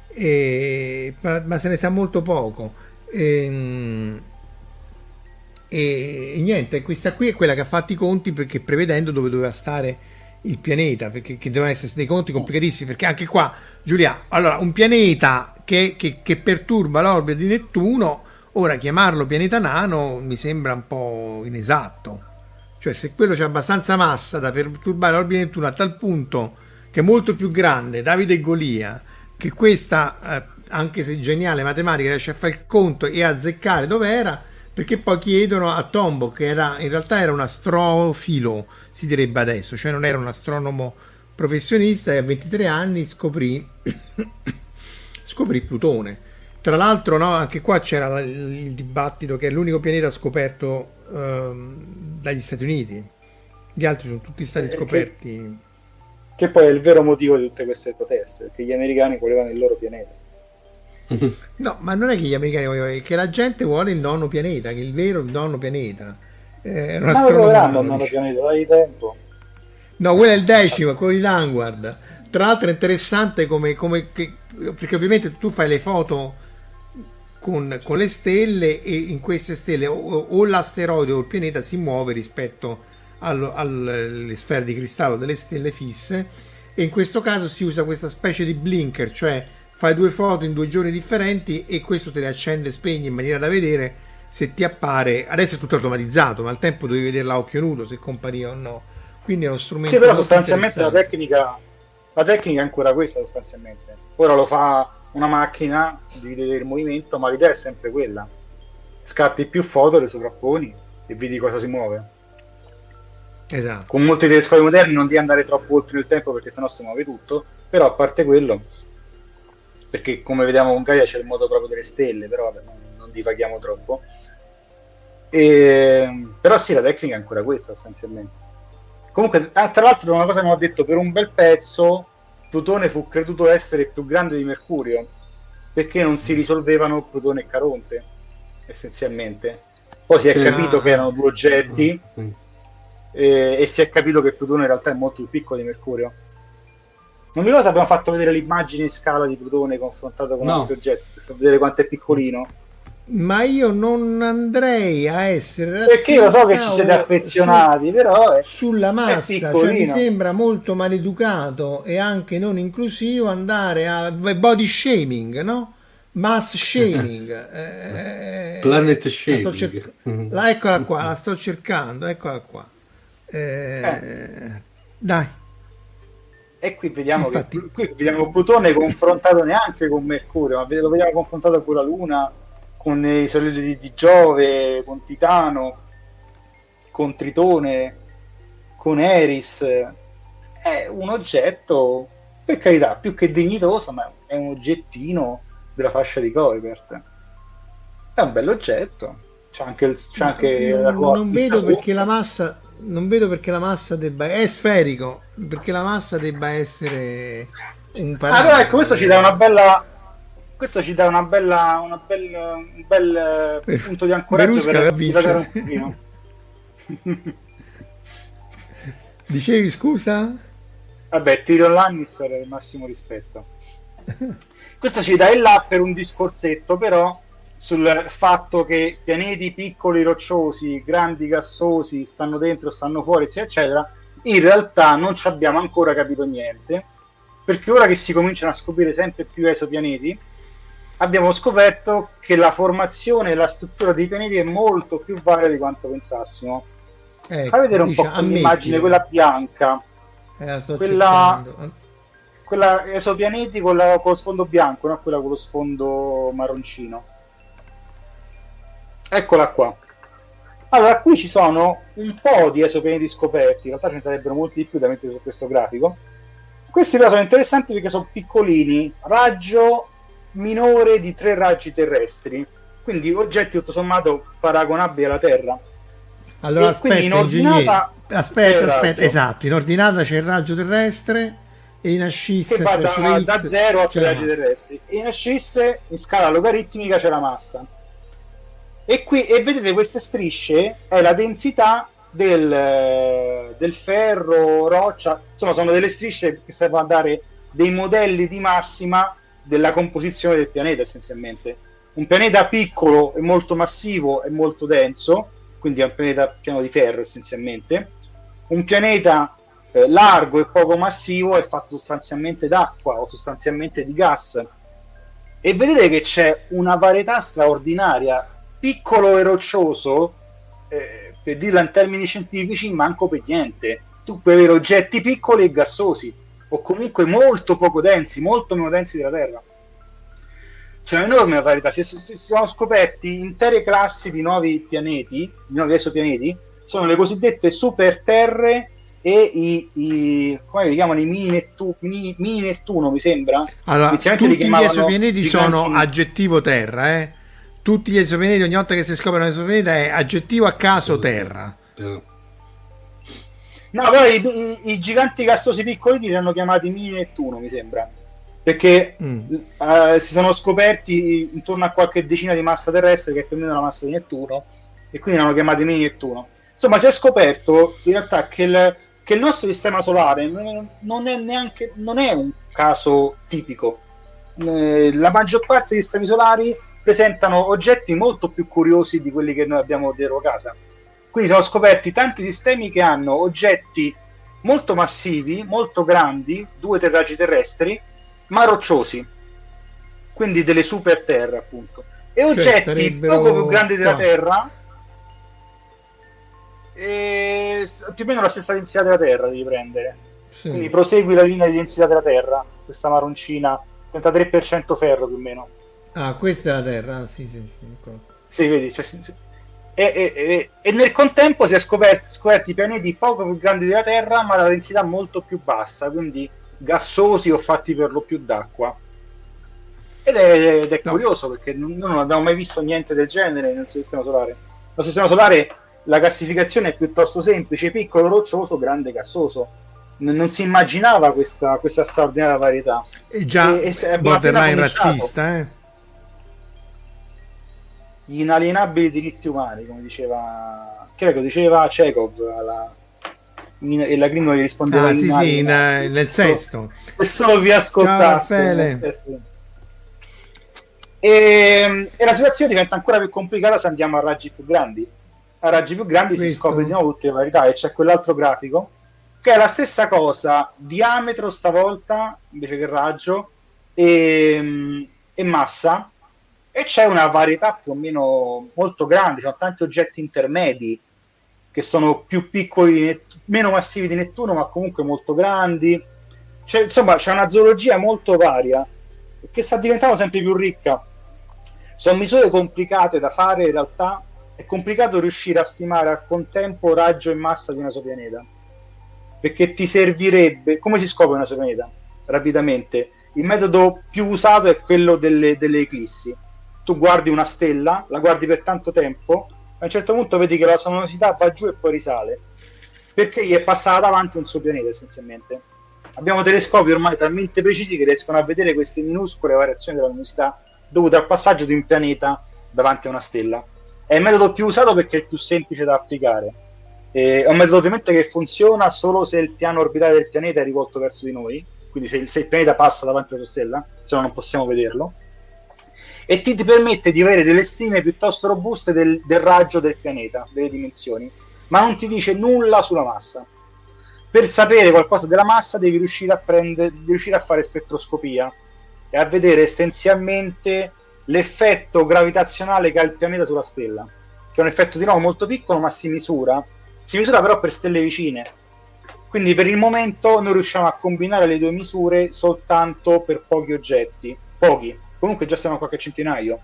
e, ma, ma, se ne sa molto poco. E, e, e, niente, questa qui è quella che ha fatto i conti perché prevedendo dove doveva stare il pianeta, perché devono essere dei conti complicatissimi, perché anche qua, Giulia, allora un pianeta che, che, che perturba l'orbita di Nettuno, ora chiamarlo pianeta nano mi sembra un po' inesatto. Cioè, se quello c'è abbastanza massa da perturbare l'orbita di Nettuno a tal punto che è molto più grande, Davide e Golia, che questa, eh, anche se geniale matematica, riesce a fare il conto e a azzeccare dove era, perché poi chiedono a Tombo, che era, in realtà era un astrofilo, si direbbe adesso, cioè non era un astronomo professionista, e a 23 anni scoprì scoprì Plutone. Tra l'altro, no, anche qua c'era il dibattito che è l'unico pianeta scoperto ehm, dagli Stati Uniti. Gli altri sono tutti stati scoperti. Che, che, poi è il vero motivo di tutte queste proteste, perché gli americani volevano il loro pianeta. No, ma non è che gli americani volevano, è che la gente vuole il nonno pianeta, che il vero nonno pianeta. Eh, ma lo troveranno il nonno pianeta, dai tempo. No, quello è il decimo, quello di Vanguard. Tra l'altro è interessante come, come che, perché ovviamente tu fai le foto con, con, le stelle e in queste stelle o, o, l'asteroide o il pianeta si muove rispetto al, alle sfere di cristallo delle stelle fisse e in questo caso si usa questa specie di blinker, cioè fai due foto in due giorni differenti e questo te le accende e spegne in maniera da vedere se ti appare, adesso è tutto automatizzato, ma al tempo dovevi vederla a occhio nudo se compariva o no quindi è uno strumento. Sì, però sostanzialmente la tecnica, la tecnica è ancora questa sostanzialmente. Ora lo fa una macchina di vedere il movimento, ma l'idea è sempre quella. Scatti più foto, le sovrapponi e vedi cosa si muove. Esatto. Con molti telescopi moderni non devi andare troppo oltre il tempo perché sennò si muove tutto, però a parte quello, perché come vediamo con Gaia c'è il modo proprio delle stelle, però vabbè, non, non divaghiamo troppo. E, però sì, la tecnica è ancora questa sostanzialmente. Comunque, ah, tra l'altro, una cosa che mi ha detto per un bel pezzo, Plutone fu creduto essere più grande di Mercurio perché non si risolvevano Plutone e Caronte, essenzialmente. Poi si è sì, capito ah, che erano due oggetti sì. e, e, si è capito che Plutone in realtà è molto più piccolo di Mercurio. Non mi ricordo se abbiamo fatto vedere l'immagine in scala di Plutone confrontato con no. altri oggetti per vedere quanto è piccolino ma io non andrei a essere perché io so che ci siete affezionati su, però è, sulla massa cioè, mi sembra molto maleducato e anche non inclusivo andare a body shaming no? mass shaming. Eh, planet shaming. la, cer- la eccola qua la sto cercando eccola qua. Eh, eh. dai. E qui vediamo, Infatti, che, qui vediamo Plutone confrontato neanche con Mercurio ma lo vediamo confrontato con la Luna con i soliti di Giove, con Titano, con Tritone, con Eris. È un oggetto, per carità, più che dignitoso, ma è un oggettino della fascia di Kuiper. È un bell'oggetto. C'è anche, c'è anche non, la cosa. Non vedo perché la massa. Non vedo perché la massa debba. È sferico. Perché la massa debba essere un parametro. Ah, però ecco, questo ci dà una bella questo ci dà una bella, una bella, un bel eh, punto di ancoraggio per divagare un pochino. Dicevi scusa? Vabbè, Tyrion Lannister è il massimo rispetto. Questo ci dà il là per un discorsetto, però, sul fatto che pianeti piccoli, rocciosi, grandi, gassosi, stanno dentro, stanno fuori, eccetera, eccetera, in realtà non ci abbiamo ancora capito niente, perché ora che si cominciano a scoprire sempre più esopianeti, abbiamo scoperto che la formazione e la struttura dei pianeti è molto più varia di quanto pensassimo. Ecco, Fai vedere un dice, po' l'immagine, quella bianca. Eh, quella, quella esopianeti con, la, con lo sfondo bianco, non quella con lo sfondo marroncino. Eccola qua. Allora, qui ci sono un po' di esopianeti scoperti, in realtà ce ne sarebbero molti di più da mettere su questo grafico. Questi però sono interessanti perché sono piccolini, raggio minore di tre raggi terrestri, quindi oggetti tutto sommato paragonabili alla Terra. Allora, e aspetta, in ordinata aspetta, aspetta, esatto, in ordinata c'è il raggio terrestre e in ascisse che va da, da 0 a 3 raggi terrestri. E in ascisse in scala logaritmica c'è la massa. E qui e vedete queste strisce è la densità del, del ferro, roccia insomma sono delle strisce che servono a dare dei modelli di massima della composizione del pianeta essenzialmente. Un pianeta piccolo e molto massivo e molto denso, quindi è un pianeta pieno di ferro essenzialmente. Un pianeta eh, largo e poco massivo è fatto sostanzialmente d'acqua o sostanzialmente di gas. E vedete che c'è una varietà straordinaria, piccolo e roccioso, eh, per dirla in termini scientifici, manco per niente. Tu puoi avere oggetti piccoli e gassosi, o comunque molto poco densi, molto meno densi della Terra. C'è un'enorme varietà, si, sono scoperti intere classi di nuovi pianeti, di nuovi esopianeti, sono le cosiddette superterre e i, i come li chiamano i mini, Nettu, mini, mini Nettuno mi sembra allora, tutti gli esopianeti sono aggettivo terra eh? tutti gli esopianeti ogni volta che si scopre un esopianeta è aggettivo a caso terra eh. No, però i, i, i giganti gassosi piccoli li hanno chiamati mini Nettuno, mi sembra. Perché mm. uh, si sono scoperti intorno a qualche decina di massa terrestre che è più o meno la massa di Nettuno, e quindi l'hanno chiamati mini Nettuno. Insomma, si è scoperto in realtà che, il, che il nostro sistema solare non è, neanche non è un caso tipico. Eh, la maggior parte dei sistemi solari presentano oggetti molto più curiosi di quelli che noi abbiamo dentro casa. Quindi sono scoperti tanti sistemi che hanno oggetti molto massivi, molto grandi, due terraggi terrestri, ma rocciosi, quindi delle super terre appunto, e cioè, oggetti poco più grandi della qua. Terra, e più o meno la stessa densità della Terra devi prendere. Sì. Quindi prosegui la linea di densità della Terra, questa maroncina, 33% ferro più o meno. Ah, questa è la Terra, ah, sì, sì, sì. Ecco. Sì, vedi, cioè. E, e, e, nel contempo si è scoperti, scoperti pianeti poco più grandi della Terra, ma la densità molto più bassa, quindi gassosi o fatti per lo più d'acqua. Ed è, ed è no. curioso perché non, non, abbiamo mai visto niente del genere nel sistema solare. Nel sistema solare la classificazione è piuttosto semplice: piccolo, roccioso, grande, gassoso. Non, non si immaginava questa, questa straordinaria varietà. E già e, e borderline razzista, eh? Gli inalienabili diritti umani, come diceva, che diceva Chekhov alla, in, e la Green gli rispondeva ah, sì, sì, in, nel sesto. e solo vi ascoltaste e, e, la situazione diventa ancora più complicata se andiamo a raggi più grandi. A raggi più grandi Questo. si scopre di nuovo tutte le varietà e c'è quell'altro grafico che è la stessa cosa diametro stavolta invece che raggio e, e massa e c'è una varietà più o meno molto grande, ci sono tanti oggetti intermedi che sono più piccoli, meno massivi di Nettuno, ma comunque molto grandi. C'è, insomma, c'è una zoologia molto varia che sta diventando sempre più ricca. Sono misure complicate da fare, in realtà è complicato riuscire a stimare al contempo raggio e massa di sua pianeta. Perché ti servirebbe, come si scopre sua pianeta? Rapidamente. Il metodo più usato è quello delle, delle eclissi. Tu guardi una stella, la guardi per tanto tempo, a un certo punto vedi che la sua luminosità va giù e poi risale. Perché gli è passata davanti un suo pianeta essenzialmente. Abbiamo telescopi ormai talmente precisi che riescono a vedere queste minuscole variazioni della luminosità dovute al passaggio di un pianeta davanti a una stella. È il metodo più usato perché è il più semplice da applicare. è un metodo ovviamente che funziona solo se il piano orbitale del pianeta è rivolto verso di noi, quindi se il, se il pianeta passa davanti alla stella, se no non possiamo vederlo, e ti, ti, permette di avere delle stime piuttosto robuste del, del raggio del pianeta, delle dimensioni, ma non ti dice nulla sulla massa. Per sapere qualcosa della massa devi riuscire a, prendere, riuscire a fare spettroscopia e a vedere essenzialmente l'effetto gravitazionale che ha il pianeta sulla stella, che è un effetto di nuovo molto piccolo, ma si misura. Si misura però per stelle vicine. Quindi per il momento noi riusciamo a combinare le due misure soltanto per pochi oggetti, pochi. Comunque già siamo a qualche centinaio.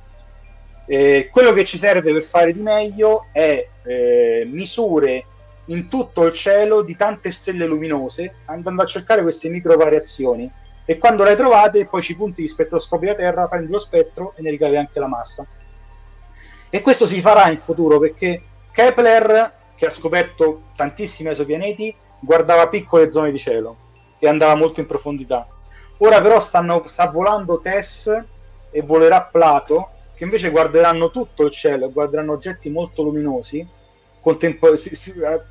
Eh, quello che ci serve per fare di meglio è eh, misure in tutto il cielo di tante stelle luminose, andando a cercare queste micro variazioni e quando le trovate poi ci punti di spettroscopio da Terra, prendi lo spettro e ne ricavi anche la massa. E questo si farà in futuro perché Kepler, che ha scoperto tantissimi esopianeti, guardava piccole zone di cielo e andava molto in profondità. Ora però stanno, sta volando TESS e volerà Plato, che invece guarderanno tutto il cielo, guarderanno oggetti molto luminosi contempo-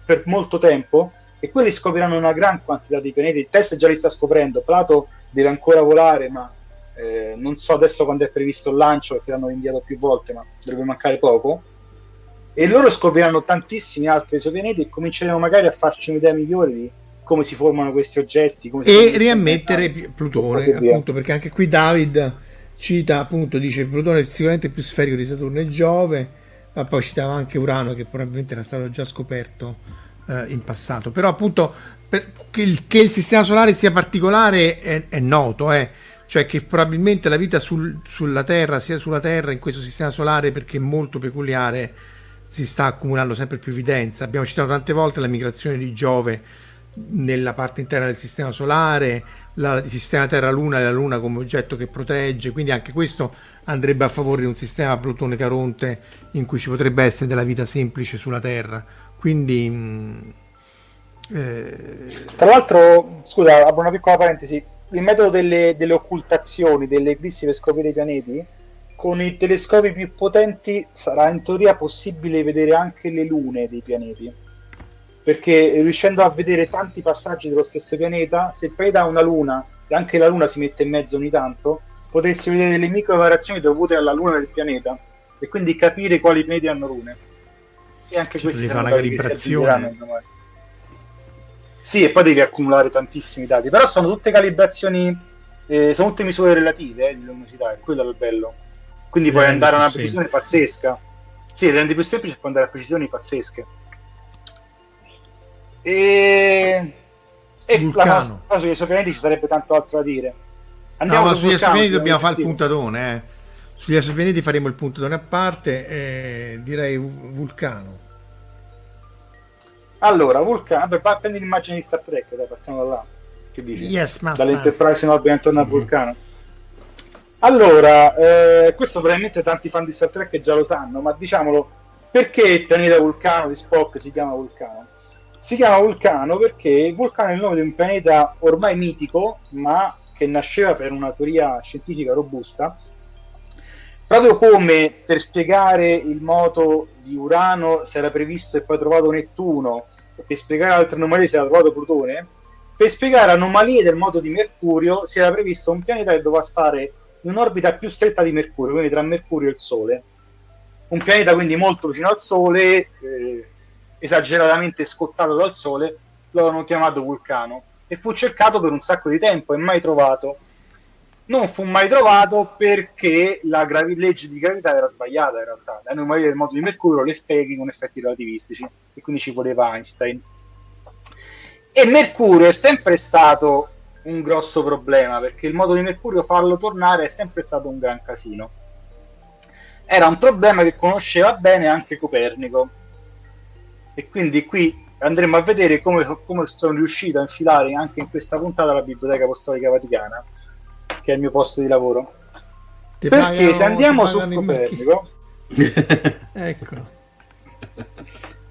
per molto tempo e quelli scopriranno una gran quantità di pianeti. TESS già li sta scoprendo, Plato deve ancora volare, ma eh, non so adesso quando è previsto il lancio perché l'hanno inviato più volte, ma dovrebbe mancare poco. E loro scopriranno tantissimi altri esopianeti e cominceremo magari a farci un'idea migliore di come si formano questi oggetti. e riammettere Plutone, appunto, perché anche qui David cita appunto, dice Plutone è sicuramente più sferico di Saturno e Giove, ma poi citava anche Urano che probabilmente era stato già scoperto eh, in passato. Però appunto che il, che il, sistema solare sia particolare è, è noto, eh? cioè che probabilmente la vita sul, sulla Terra, sia sulla Terra in questo sistema solare, perché è molto peculiare, si sta accumulando sempre più evidenza. Abbiamo citato tante volte la migrazione di Giove nella parte interna del sistema solare, la, il sistema Terra-Luna e la Luna come oggetto che protegge, quindi anche questo andrebbe a favore di un sistema Plutone-Caronte in cui ci potrebbe essere della vita semplice sulla Terra. Quindi mh, eh... Tra l'altro, scusa, apro una piccola parentesi, il metodo delle, delle occultazioni, delle eclissi per scoprire i pianeti, con i telescopi più potenti sarà in teoria possibile vedere anche le lune dei pianeti. Perché riuscendo a vedere tanti passaggi dello stesso pianeta, se il pianeta ha una luna e anche la luna si mette in mezzo ogni tanto, potresti vedere delle micro variazioni dovute alla luna del pianeta e quindi capire quali pianeti hanno lune. E anche Cioè, questi sono una calibrazione. Sì, e poi devi accumulare tantissimi dati, però sono tutte calibrazioni, eh, sono tutte misure relative eh, di luminosità, è quello è il bello. Quindi Ti puoi rende andare a una precisione pazzesca. Sì, rendi più semplice e puoi andare a precisioni pazzesche. E, e la cosa sugli esopianeti ci sarebbe tanto altro da dire. No, ma sul sugli esopianeti dobbiamo fare il puntatone, eh. Sugli esopianeti faremo il puntatone a parte e direi vu- vulcano. Allora, Vulcano, vabbè, vai a prendere l'immagine di Star Trek, dai, partiamo da là. Che dici? Yes. Dall'Enterprise in orbita intorno al vulcano. Allora, eh, questo probabilmente tanti fan di Star Trek già lo sanno, ma diciamolo, perché il pianeta Vulcano di Spock si chiama Vulcano? Si chiama Vulcano perché Vulcano è il nome di un pianeta ormai mitico, ma che nasceva per una teoria scientifica robusta, proprio come per spiegare il moto di Urano si era previsto e poi trovato Nettuno, e per spiegare altre anomalie si era trovato Plutone, per spiegare anomalie del moto di Mercurio si era previsto un pianeta che doveva stare in un'orbita più stretta di Mercurio, quindi tra Mercurio e il Sole. Un pianeta quindi molto vicino al Sole, eh, esageratamente scottato dal Sole, lo avevano chiamato Vulcano e fu cercato per un sacco di tempo e mai trovato. Non fu mai trovato perché la gravi- legge di gravità era sbagliata in realtà. Le anomalie del moto di Mercurio le spieghi con effetti relativistici e quindi ci voleva Einstein. E Mercurio è sempre stato un grosso problema perché il modo di Mercurio farlo tornare è sempre stato un gran casino. Era un problema che conosceva bene anche Copernico. E quindi qui andremo a vedere come, come sono riuscito a infilare anche in questa puntata la Biblioteca Apostolica Vaticana, che è il mio posto di lavoro. Ti Perché pagano- se andiamo su Copernico, Ecco.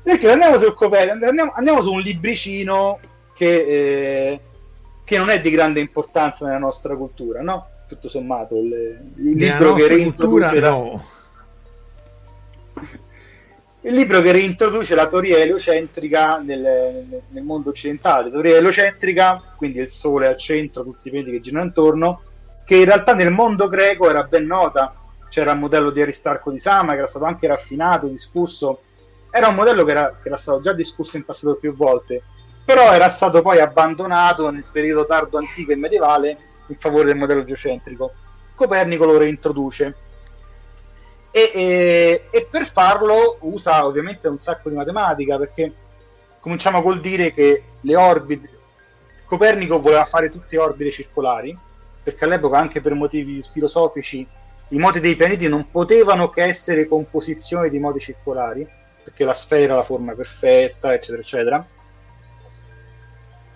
perché andiamo su Copernico, andiamo, andiamo su un libricino che, eh, che non è di grande importanza nella nostra cultura, no? Tutto sommato, il, il libro che nostra cultura reintroduce la, no. Il libro che reintroduce la teoria eliocentrica nel, nel- mondo occidentale. Teoria eliocentrica, quindi il Sole al centro, tutti i pianeti che girano intorno, che in realtà nel mondo greco era ben nota. C'era il modello di Aristarco di Sama che era stato anche raffinato, discusso. Era un modello che era, che era stato già discusso in passato più volte, però era stato poi abbandonato nel periodo tardo antico e medievale in favore del modello geocentrico. Copernico lo reintroduce e, e- e per farlo usa ovviamente un sacco di matematica perché cominciamo col dire che le orbite Copernico voleva fare tutte orbite circolari perché all'epoca anche per motivi filosofici i moti dei pianeti non potevano che essere composizioni di modi circolari perché la sfera era la forma perfetta eccetera eccetera.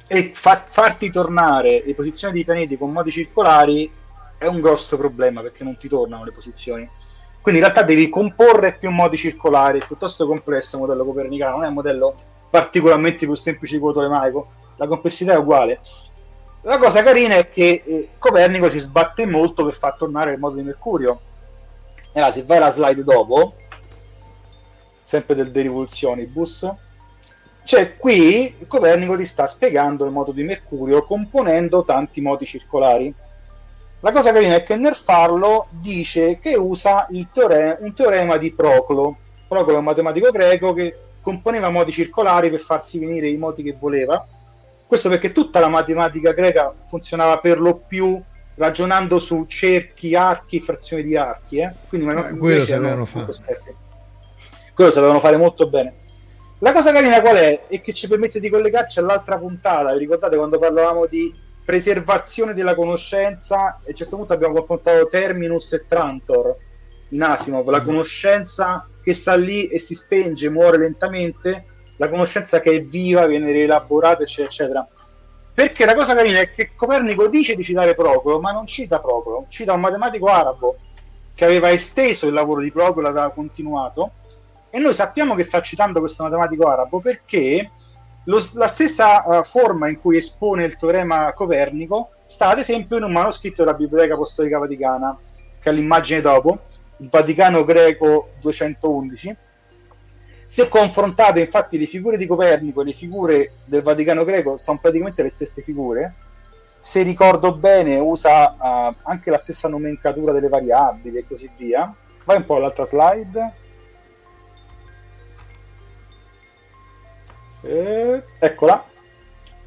E fa- farti tornare le posizioni dei pianeti con modi circolari è un grosso problema perché non ti tornano le posizioni quindi in realtà devi comporre più modi circolari, è piuttosto complesso il modello copernicano, non è un modello particolarmente più semplice di quello tolemaico, la complessità è uguale. La cosa carina è che eh, Copernico si sbatte molto per far tornare il modo di Mercurio. E allora, se vai alla slide dopo, sempre del De cioè qui Copernico ti sta spiegando il modo di Mercurio componendo tanti modi circolari. La cosa carina è che nel farlo dice che usa il teore- un teorema di Proclo. Proclo è un matematico greco che componeva modi circolari per farsi venire i modi che voleva. Questo perché tutta la matematica greca funzionava per lo più ragionando su cerchi, archi, frazioni di archi. Eh? Quindi Eh, quello sapevano fare. Quello sapevano fare molto bene. La cosa carina qual è? E che ci permette di collegarci all'altra puntata. Vi ricordate quando parlavamo di preservazione della conoscenza? E a un certo punto abbiamo confrontato Terminus e Trantor in Asimov, la conoscenza che sta lì e si spenge, muore lentamente, la conoscenza che è viva, viene rielaborata, eccetera, eccetera. Perché la cosa carina è che Copernico dice di citare Proclo, ma non cita Proclo, cita un matematico arabo che aveva esteso il lavoro di Proclo, l'aveva continuato, e noi sappiamo che sta citando questo matematico arabo perché lo- la stessa eh, forma in cui espone il teorema Copernico sta ad esempio in un manoscritto della Biblioteca Apostolica Vaticana, che è l'immagine dopo, il Vaticano greco 211, Se confrontate infatti le figure di Copernico e le figure del Vaticano greco, sono praticamente le stesse figure. Se ricordo bene, usa uh, anche la stessa nomenclatura delle variabili e così via. Vai un po' all'altra slide. Eh, eccola.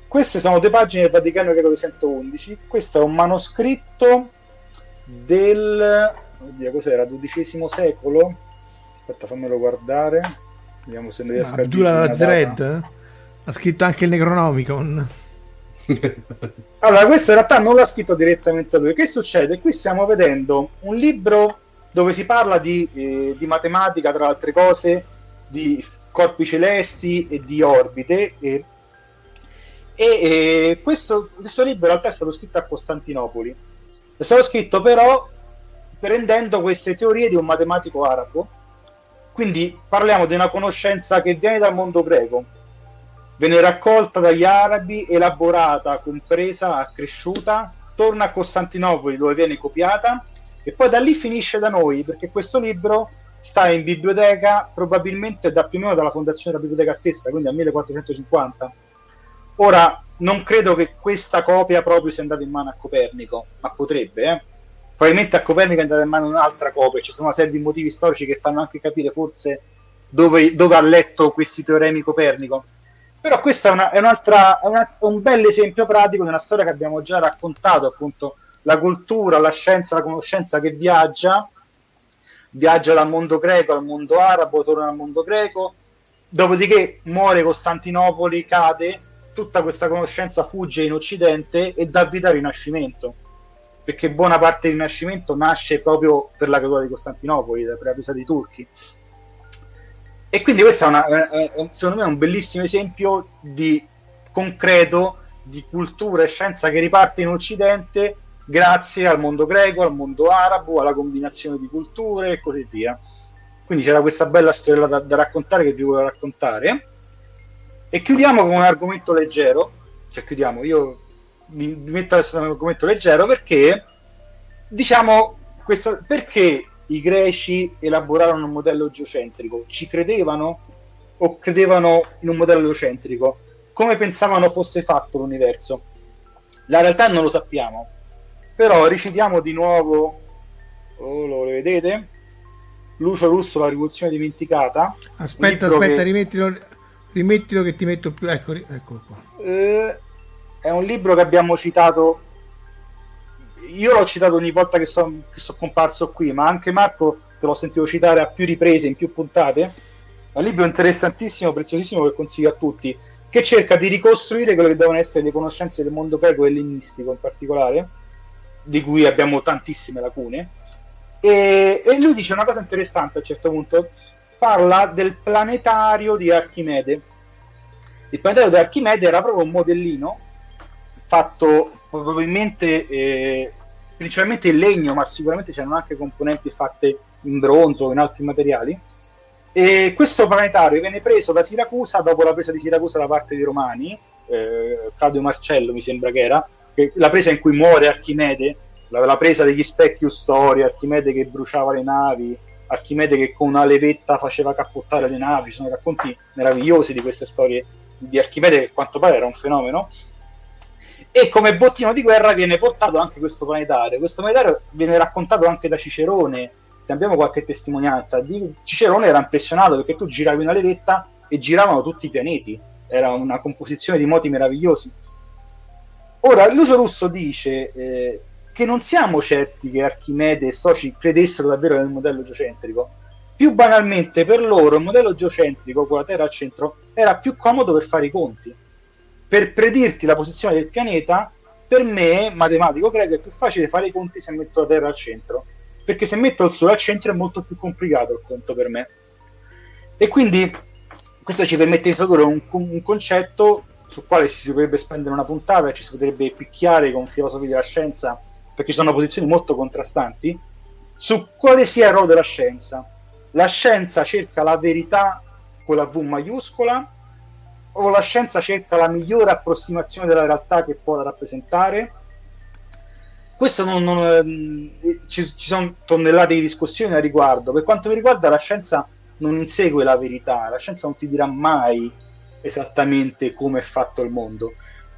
Queste sono due pagine del Vaticano Greco 211. Questo è un manoscritto del oddio, cos'era? XII secolo? Aspetta, fammelo guardare. Vediamo se ne riesco a Abdullah Lazred ha scritto anche il Necronomicon. allora, questo in realtà non l'ha scritto direttamente lui. Che succede? Qui stiamo vedendo un libro dove si parla di, eh, di matematica, tra altre cose, di corpi celesti e di orbite. E, e, e questo, questo, libro in realtà è stato scritto a Costantinopoli. È stato scritto però prendendo queste teorie di un matematico arabo. Quindi parliamo di una conoscenza che viene dal mondo greco, viene raccolta dagli arabi, elaborata, compresa, accresciuta, torna a Costantinopoli dove viene copiata e poi da lì finisce da noi perché questo libro sta in biblioteca probabilmente da più o meno dalla fondazione della biblioteca stessa, quindi al 1450. Ora, non credo che questa copia proprio sia andata in mano a Copernico, ma potrebbe, eh? probabilmente a Copernico è andata in mano un'altra copia, ci sono una serie di motivi storici che fanno anche capire forse dove, dove ha letto questi teoremi Copernico. Però questo è, una, è, un'altra, è una, un bel esempio pratico di una storia che abbiamo già raccontato, appunto la cultura, la scienza, la conoscenza che viaggia, viaggia dal mondo greco al mondo arabo, torna al mondo greco, dopodiché muore Costantinopoli, cade, tutta questa conoscenza fugge in Occidente e dà vita al Rinascimento perché buona parte del Rinascimento nasce proprio per la caduta di Costantinopoli, per la presa dei turchi. E quindi questo è, una, secondo me è un bellissimo esempio di concreto di cultura e scienza che riparte in Occidente grazie al mondo greco, al mondo arabo, alla combinazione di culture e così via. Quindi c'era questa bella storia da, da raccontare che vi volevo raccontare. E chiudiamo con un argomento leggero, cioè chiudiamo, io mi, metto adesso un argomento leggero perché diciamo questa, perché i greci elaborarono un modello geocentrico? Ci credevano o credevano in un modello geocentrico? Come pensavano fosse fatto l'universo? La realtà non lo sappiamo, però recitiamo di nuovo, oh, lo vedete? Lucio Russo, la rivoluzione dimenticata. Aspetta, aspetta, che... rimettilo, rimettilo che ti metto più. Ecco, eccolo qua. Eh, è un libro che abbiamo citato io l'ho citato ogni volta che sono so comparso qui ma anche Marco se l'ho sentito citare a più riprese in più puntate è un libro interessantissimo, preziosissimo che consiglio a tutti che cerca di ricostruire quelle che devono essere le conoscenze del mondo greco e ellenistico in particolare di cui abbiamo tantissime lacune. E, e lui dice una cosa interessante a un certo punto. Parla del planetario di Archimede. Il planetario di Archimede era proprio un modellino fatto probabilmente eh, principalmente in legno, ma sicuramente c'erano anche componenti fatte in bronzo o in altri materiali. E questo planetario viene preso da Siracusa dopo la presa di Siracusa da parte dei Romani, eh, Claudio Marcello mi sembra che era, la presa in cui muore Archimede, la, la presa degli specchi storia, Archimede che bruciava le navi, Archimede che con una levetta faceva cappottare le navi, ci sono racconti meravigliosi di queste storie di Archimede che a quanto pare era un fenomeno e come bottino di guerra viene portato anche questo planetario. Questo planetario viene raccontato anche da Cicerone, se abbiamo qualche testimonianza. Di Cicerone era impressionato perché tu giravi una levetta e giravano tutti i pianeti, era una composizione di moti meravigliosi. Ora, l'uso russo dice eh, che non siamo certi che Archimede e Soci credessero davvero nel modello geocentrico. Più banalmente, per loro il modello geocentrico con la Terra al centro era più comodo per fare i conti per predirti la posizione del pianeta, per me, matematico greco, è più facile fare i conti se metto la Terra al centro. Perché se metto il Sole al centro è molto più complicato il conto per me. E quindi questo ci permette di introdurre un, un concetto sul quale si dovrebbe spendere una puntata e ci si potrebbe picchiare con filosofi della scienza, perché sono posizioni molto contrastanti, su quale sia il ruolo della scienza. La scienza cerca la verità con la V maiuscola o la scienza cerca la migliore approssimazione della realtà che può rappresentare. Questo non, non, eh, ci, ci, sono tonnellate di discussioni a riguardo. Per quanto mi riguarda, la scienza non insegue la verità, la scienza non ti dirà mai esattamente come è fatto il mondo,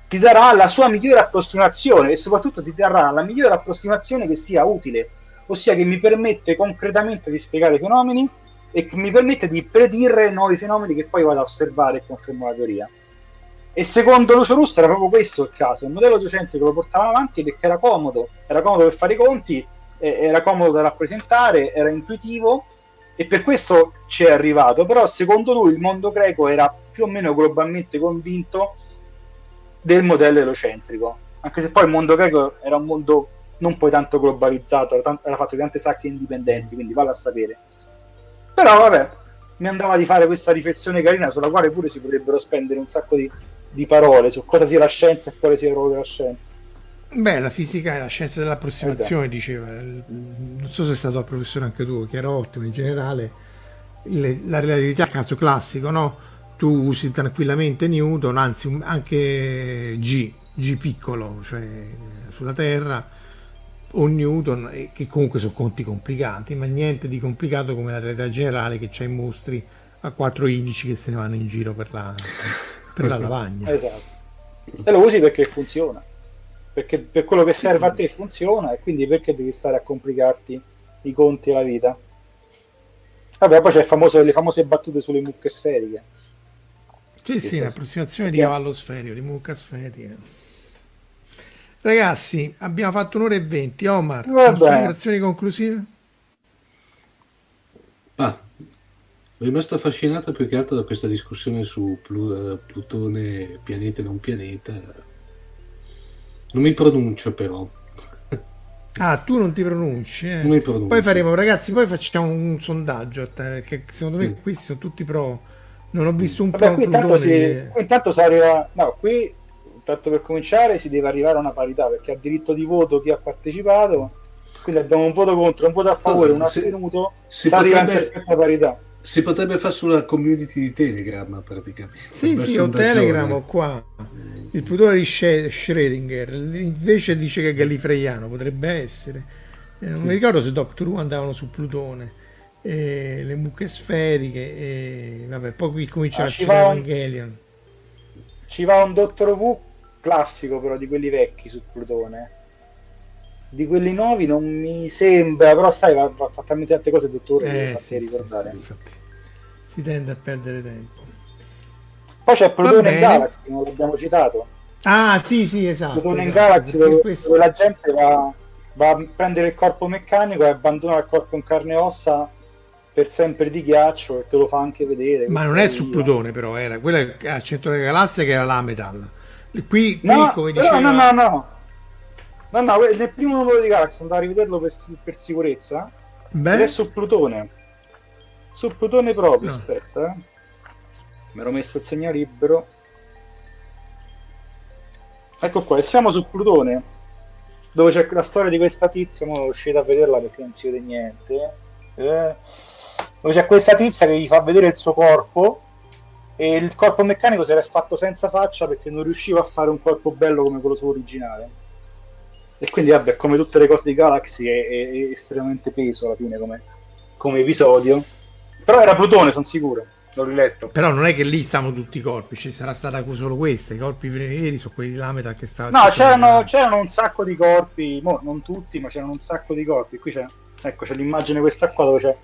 ti darà la sua migliore approssimazione e soprattutto ti darà la migliore approssimazione che sia utile, ossia che mi permette concretamente di spiegare i fenomeni e che mi permette di predire nuovi fenomeni che poi vado a osservare e confermo la teoria. E secondo Lucio Russo era proprio questo il caso, il modello docente che lo portava avanti perché era comodo, era comodo per fare i conti, era comodo da rappresentare, era intuitivo e per questo ci è arrivato, però secondo lui il mondo greco era più o meno globalmente convinto del modello elocentrico, anche se poi il mondo greco era un mondo non poi tanto globalizzato, era, fatto di tante sacche indipendenti, quindi vale a sapere. Però vabbè, mi andava di fare questa riflessione carina sulla quale pure si potrebbero spendere un sacco di di parole su cosa sia la scienza e quale sia il ruolo della scienza. Beh, la fisica è la scienza dell'approssimazione, esatto. diceva. Non so se è stato il professore anche tu, che era ottimo in generale. la relatività, caso classico, no? Tu usi tranquillamente Newton, anzi anche G, G piccolo, cioè sulla Terra, o Newton, che comunque sono conti complicati, ma niente di complicato come la realtà generale che c'ha i mostri a quattro indici che se ne vanno in giro per la per la lavagna. Esatto. E lo usi perché funziona. Perché per quello che serve a te funziona e quindi perché devi stare a complicarti i conti e la vita? Vabbè, poi c'è famoso, le famose battute sulle mucche sferiche. Sì, sì, l'approssimazione di cavallo sferico, di mucca sferica. Ragazzi, abbiamo fatto un'ora e venti. Omar, considerazioni conclusive? Ah, rimasto affascinato più che altro da questa discussione su Plu- Plutone, pianeta e non pianeta. Non mi pronuncio però. Ah, tu non ti pronunci, eh? Non mi pronuncio. Poi faremo, ragazzi, poi facciamo un sondaggio a te, perché secondo me sì. questi sono tutti pro. Non ho visto un Vabbè. Qui intanto, si, che... qui intanto si arriva. No, qui tanto per cominciare si deve arrivare a una parità perché ha diritto di voto chi ha partecipato. Quindi abbiamo un voto contro, un voto a favore, oh, un astenuto. Si, si arriva potrebbe... in perfetta parità si potrebbe fare sulla community di Telegram praticamente. Sì, sì, ho Telegram qua. Il Plutone di Schrödinger invece dice che è gallifreiano, potrebbe essere. Eh, non sì. mi ricordo se Doctor Who andavano su Plutone. Le mucche sferiche e vabbè, poi qui comincia ah, a va Evangelion. Ci va un Doctor Who classico però di quelli vecchi su Plutone di quelli nuovi non mi sembra, però sai, va, va fatta talmente tante cose, dottore, eh, sì, ricordare. Sì, sì, si tende a perdere tempo. Poi c'è Plutone in Galaxy, non l'abbiamo citato. Ah, sì, sì, esatto. Plutone esatto, in Galaxy dove, questo... dove, la gente va, va, a prendere il corpo meccanico e abbandona il corpo in carne e ossa per sempre di ghiaccio e te lo fa anche vedere. Ma non è su Plutone però, era quella al centro della galassia che era la Metal. Qui, qui no, come diceva... no, no, no. No, no, nel primo numero di Galaxy andavo a rivederlo per, per sicurezza. Beh. Ed è su Plutone. Su Plutone proprio, no. aspetta. Eh. Mi ero messo il segno libero. Ecco qua, siamo su Plutone. Dove c'è la storia di questa tizia, ma non riuscite a vederla perché non si vede niente. Eh. Dove c'è questa tizia che gli fa vedere il suo corpo e il corpo meccanico si era fatto senza faccia perché non riusciva a fare un corpo bello come quello suo originale e quindi, vabbè, come tutte le cose di Galaxy, è, è, è estremamente peso alla fine come, come episodio. Però era Plutone, sono sicuro. L'ho riletto. Però non è che lì stavano tutti i corpi, ci sarà stata solo questa. I corpi veri sono quelli di Lameta che stavano. No, c'erano, c'erano, un sacco di corpi, mo, non tutti, ma c'erano un sacco di corpi. Qui c'è, ecco, c'è l'immagine questa qua dove c'è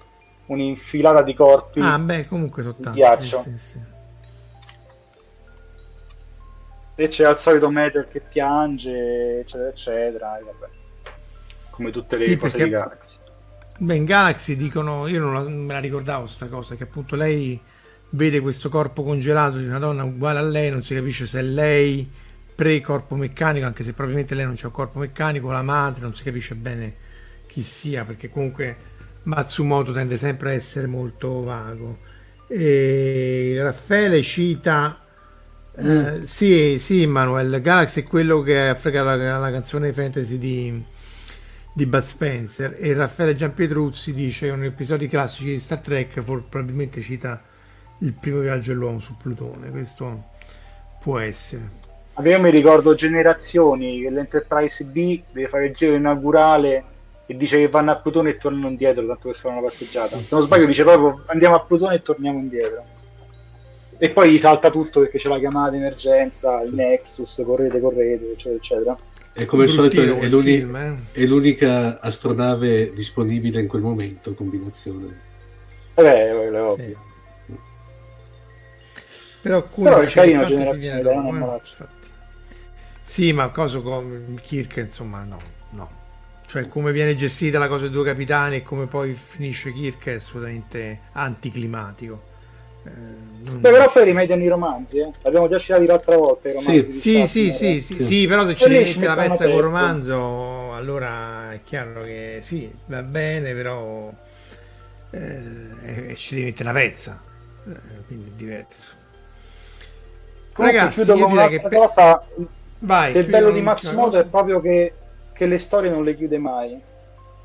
un'infilata di corpi. Ah, beh, comunque sono tanti. Ghiaccio. Sì, sì, e c'è al solito Metal che piange, eccetera, eccetera. E vabbè. Come tutte le sì, cose perché... di Galaxy. Beh, in Galaxy dicono, io non, la, me la ricordavo sta cosa, che appunto lei vede questo corpo congelato di una donna uguale a lei, non si capisce se è lei pre-corpo meccanico, anche se probabilmente lei non c'è un corpo meccanico, la madre, non si capisce bene chi sia, perché comunque Matsumoto tende sempre a essere molto vago. E Raffaele cita Mm. sì, sì, Manuel. Galaxy è quello che ha fregato la, la canzone fantasy di, di Bud Spencer. E Raffaele Giampietruzzi dice un episodio classico di Star Trek for, probabilmente cita il primo viaggio dell'uomo su Plutone. Questo può essere. Io mi ricordo generazioni che l'Enterprise B deve fare il giro inaugurale e dice che vanno a Plutone e tornano indietro, tanto per fare una passeggiata. Se non sbaglio dice proprio andiamo a Plutone e torniamo indietro. E poi gli salta tutto perché c'è la chiamata d'emergenza, il Nexus, correte, correte, eccetera, eccetera. E come al solito è, l'uni- film, eh. è l'unica astronave disponibile in quel momento, combinazione. Eh, beh, è ovvio. Sì. Però Però è che fantasy generazione, è eh, infatti. Sì, ma cosa come Kirk, insomma, no, no. Cioè, come viene gestita la cosa dei due capitani e come poi finisce Kirk è assolutamente anticlimatico. Eh, non- Beh, però poi rimediano i romanzi, eh. L'abbiamo già citati l'altra volta i romanzi. di Sì, sì, Shatner. sì, sì, sì, però se ci mettere la pezza col romanzo, allora è chiaro che sì, va bene, però eh, ci devi mettere la pezza, eh, quindi è diverso. Comunque, Ragazzi, chiudo io direi che cosa Vai, che il bello di Matsumoto cosa. è proprio che, che le storie non le chiude mai.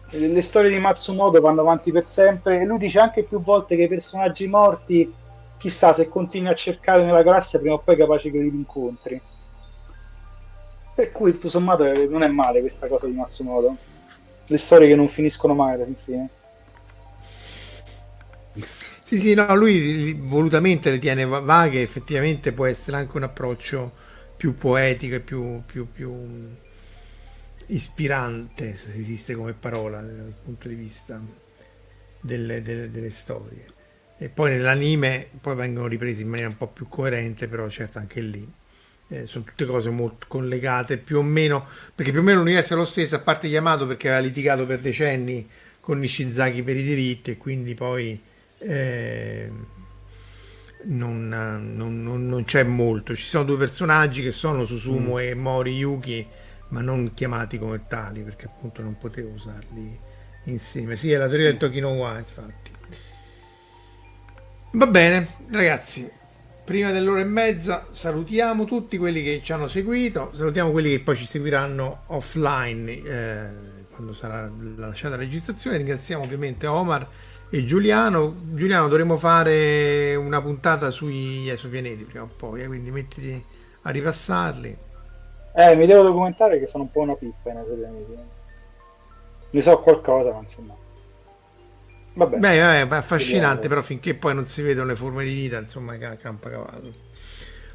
Le le storie di Matsumoto vanno avanti per sempre e lui dice anche più volte che i personaggi morti, chissà se continui a cercare nella galassia prima o poi è capace che li incontri. Per cui tutto sommato eh, non è male questa cosa di Matsumoto. Le storie che non finiscono mai alla fine. Sì, sì, no, lui volutamente le tiene va- vaghe, effettivamente può essere anche un approccio più poetico e più, più, più ispirante, se esiste come parola, dal punto di vista delle, delle- delle storie. E poi nell'anime poi vengono ripresi in maniera un po' più coerente, però certo anche lì eh, sono tutte cose molto collegate, più o meno, perché più o meno l'universo è lo stesso, a parte Yamato perché aveva litigato per decenni con Nishizaki per i diritti e quindi poi eh, non, non- non- non c'è molto. Ci sono due personaggi che sono Susumu e Mori Yuki, ma non chiamati come tali perché appunto non potevo usarli insieme. Sì, è la teoria del Tokinowa, infatti. Va bene, ragazzi. Prima dell'ora e mezza salutiamo tutti quelli che ci hanno seguito, salutiamo quelli che poi ci seguiranno offline eh, quando sarà lasciata la registrazione. Ringraziamo ovviamente Omar e Giuliano. Giuliano, dovremo fare una puntata sugli esopianeti prima o poi, eh, quindi mettiti a ripassarli. Eh, mi devo documentare che sono un po' una pippa in Esopianeti. Ne so qualcosa, ma insomma. Vabbè. Beh, vabbè, è affascinante, Vediamo. però finché poi non si vedono le forme di vita, insomma, ca- campa cavallo.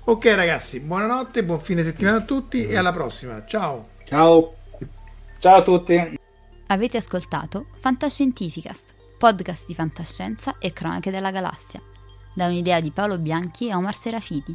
Ok, ragazzi, buonanotte, buon fine settimana a tutti e alla prossima. Ciao. Ciao! Ciao a tutti. Avete ascoltato Fantascientificast, podcast di fantascienza e cronache della galassia, da un'idea di Paolo Bianchi e Omar Serafiti,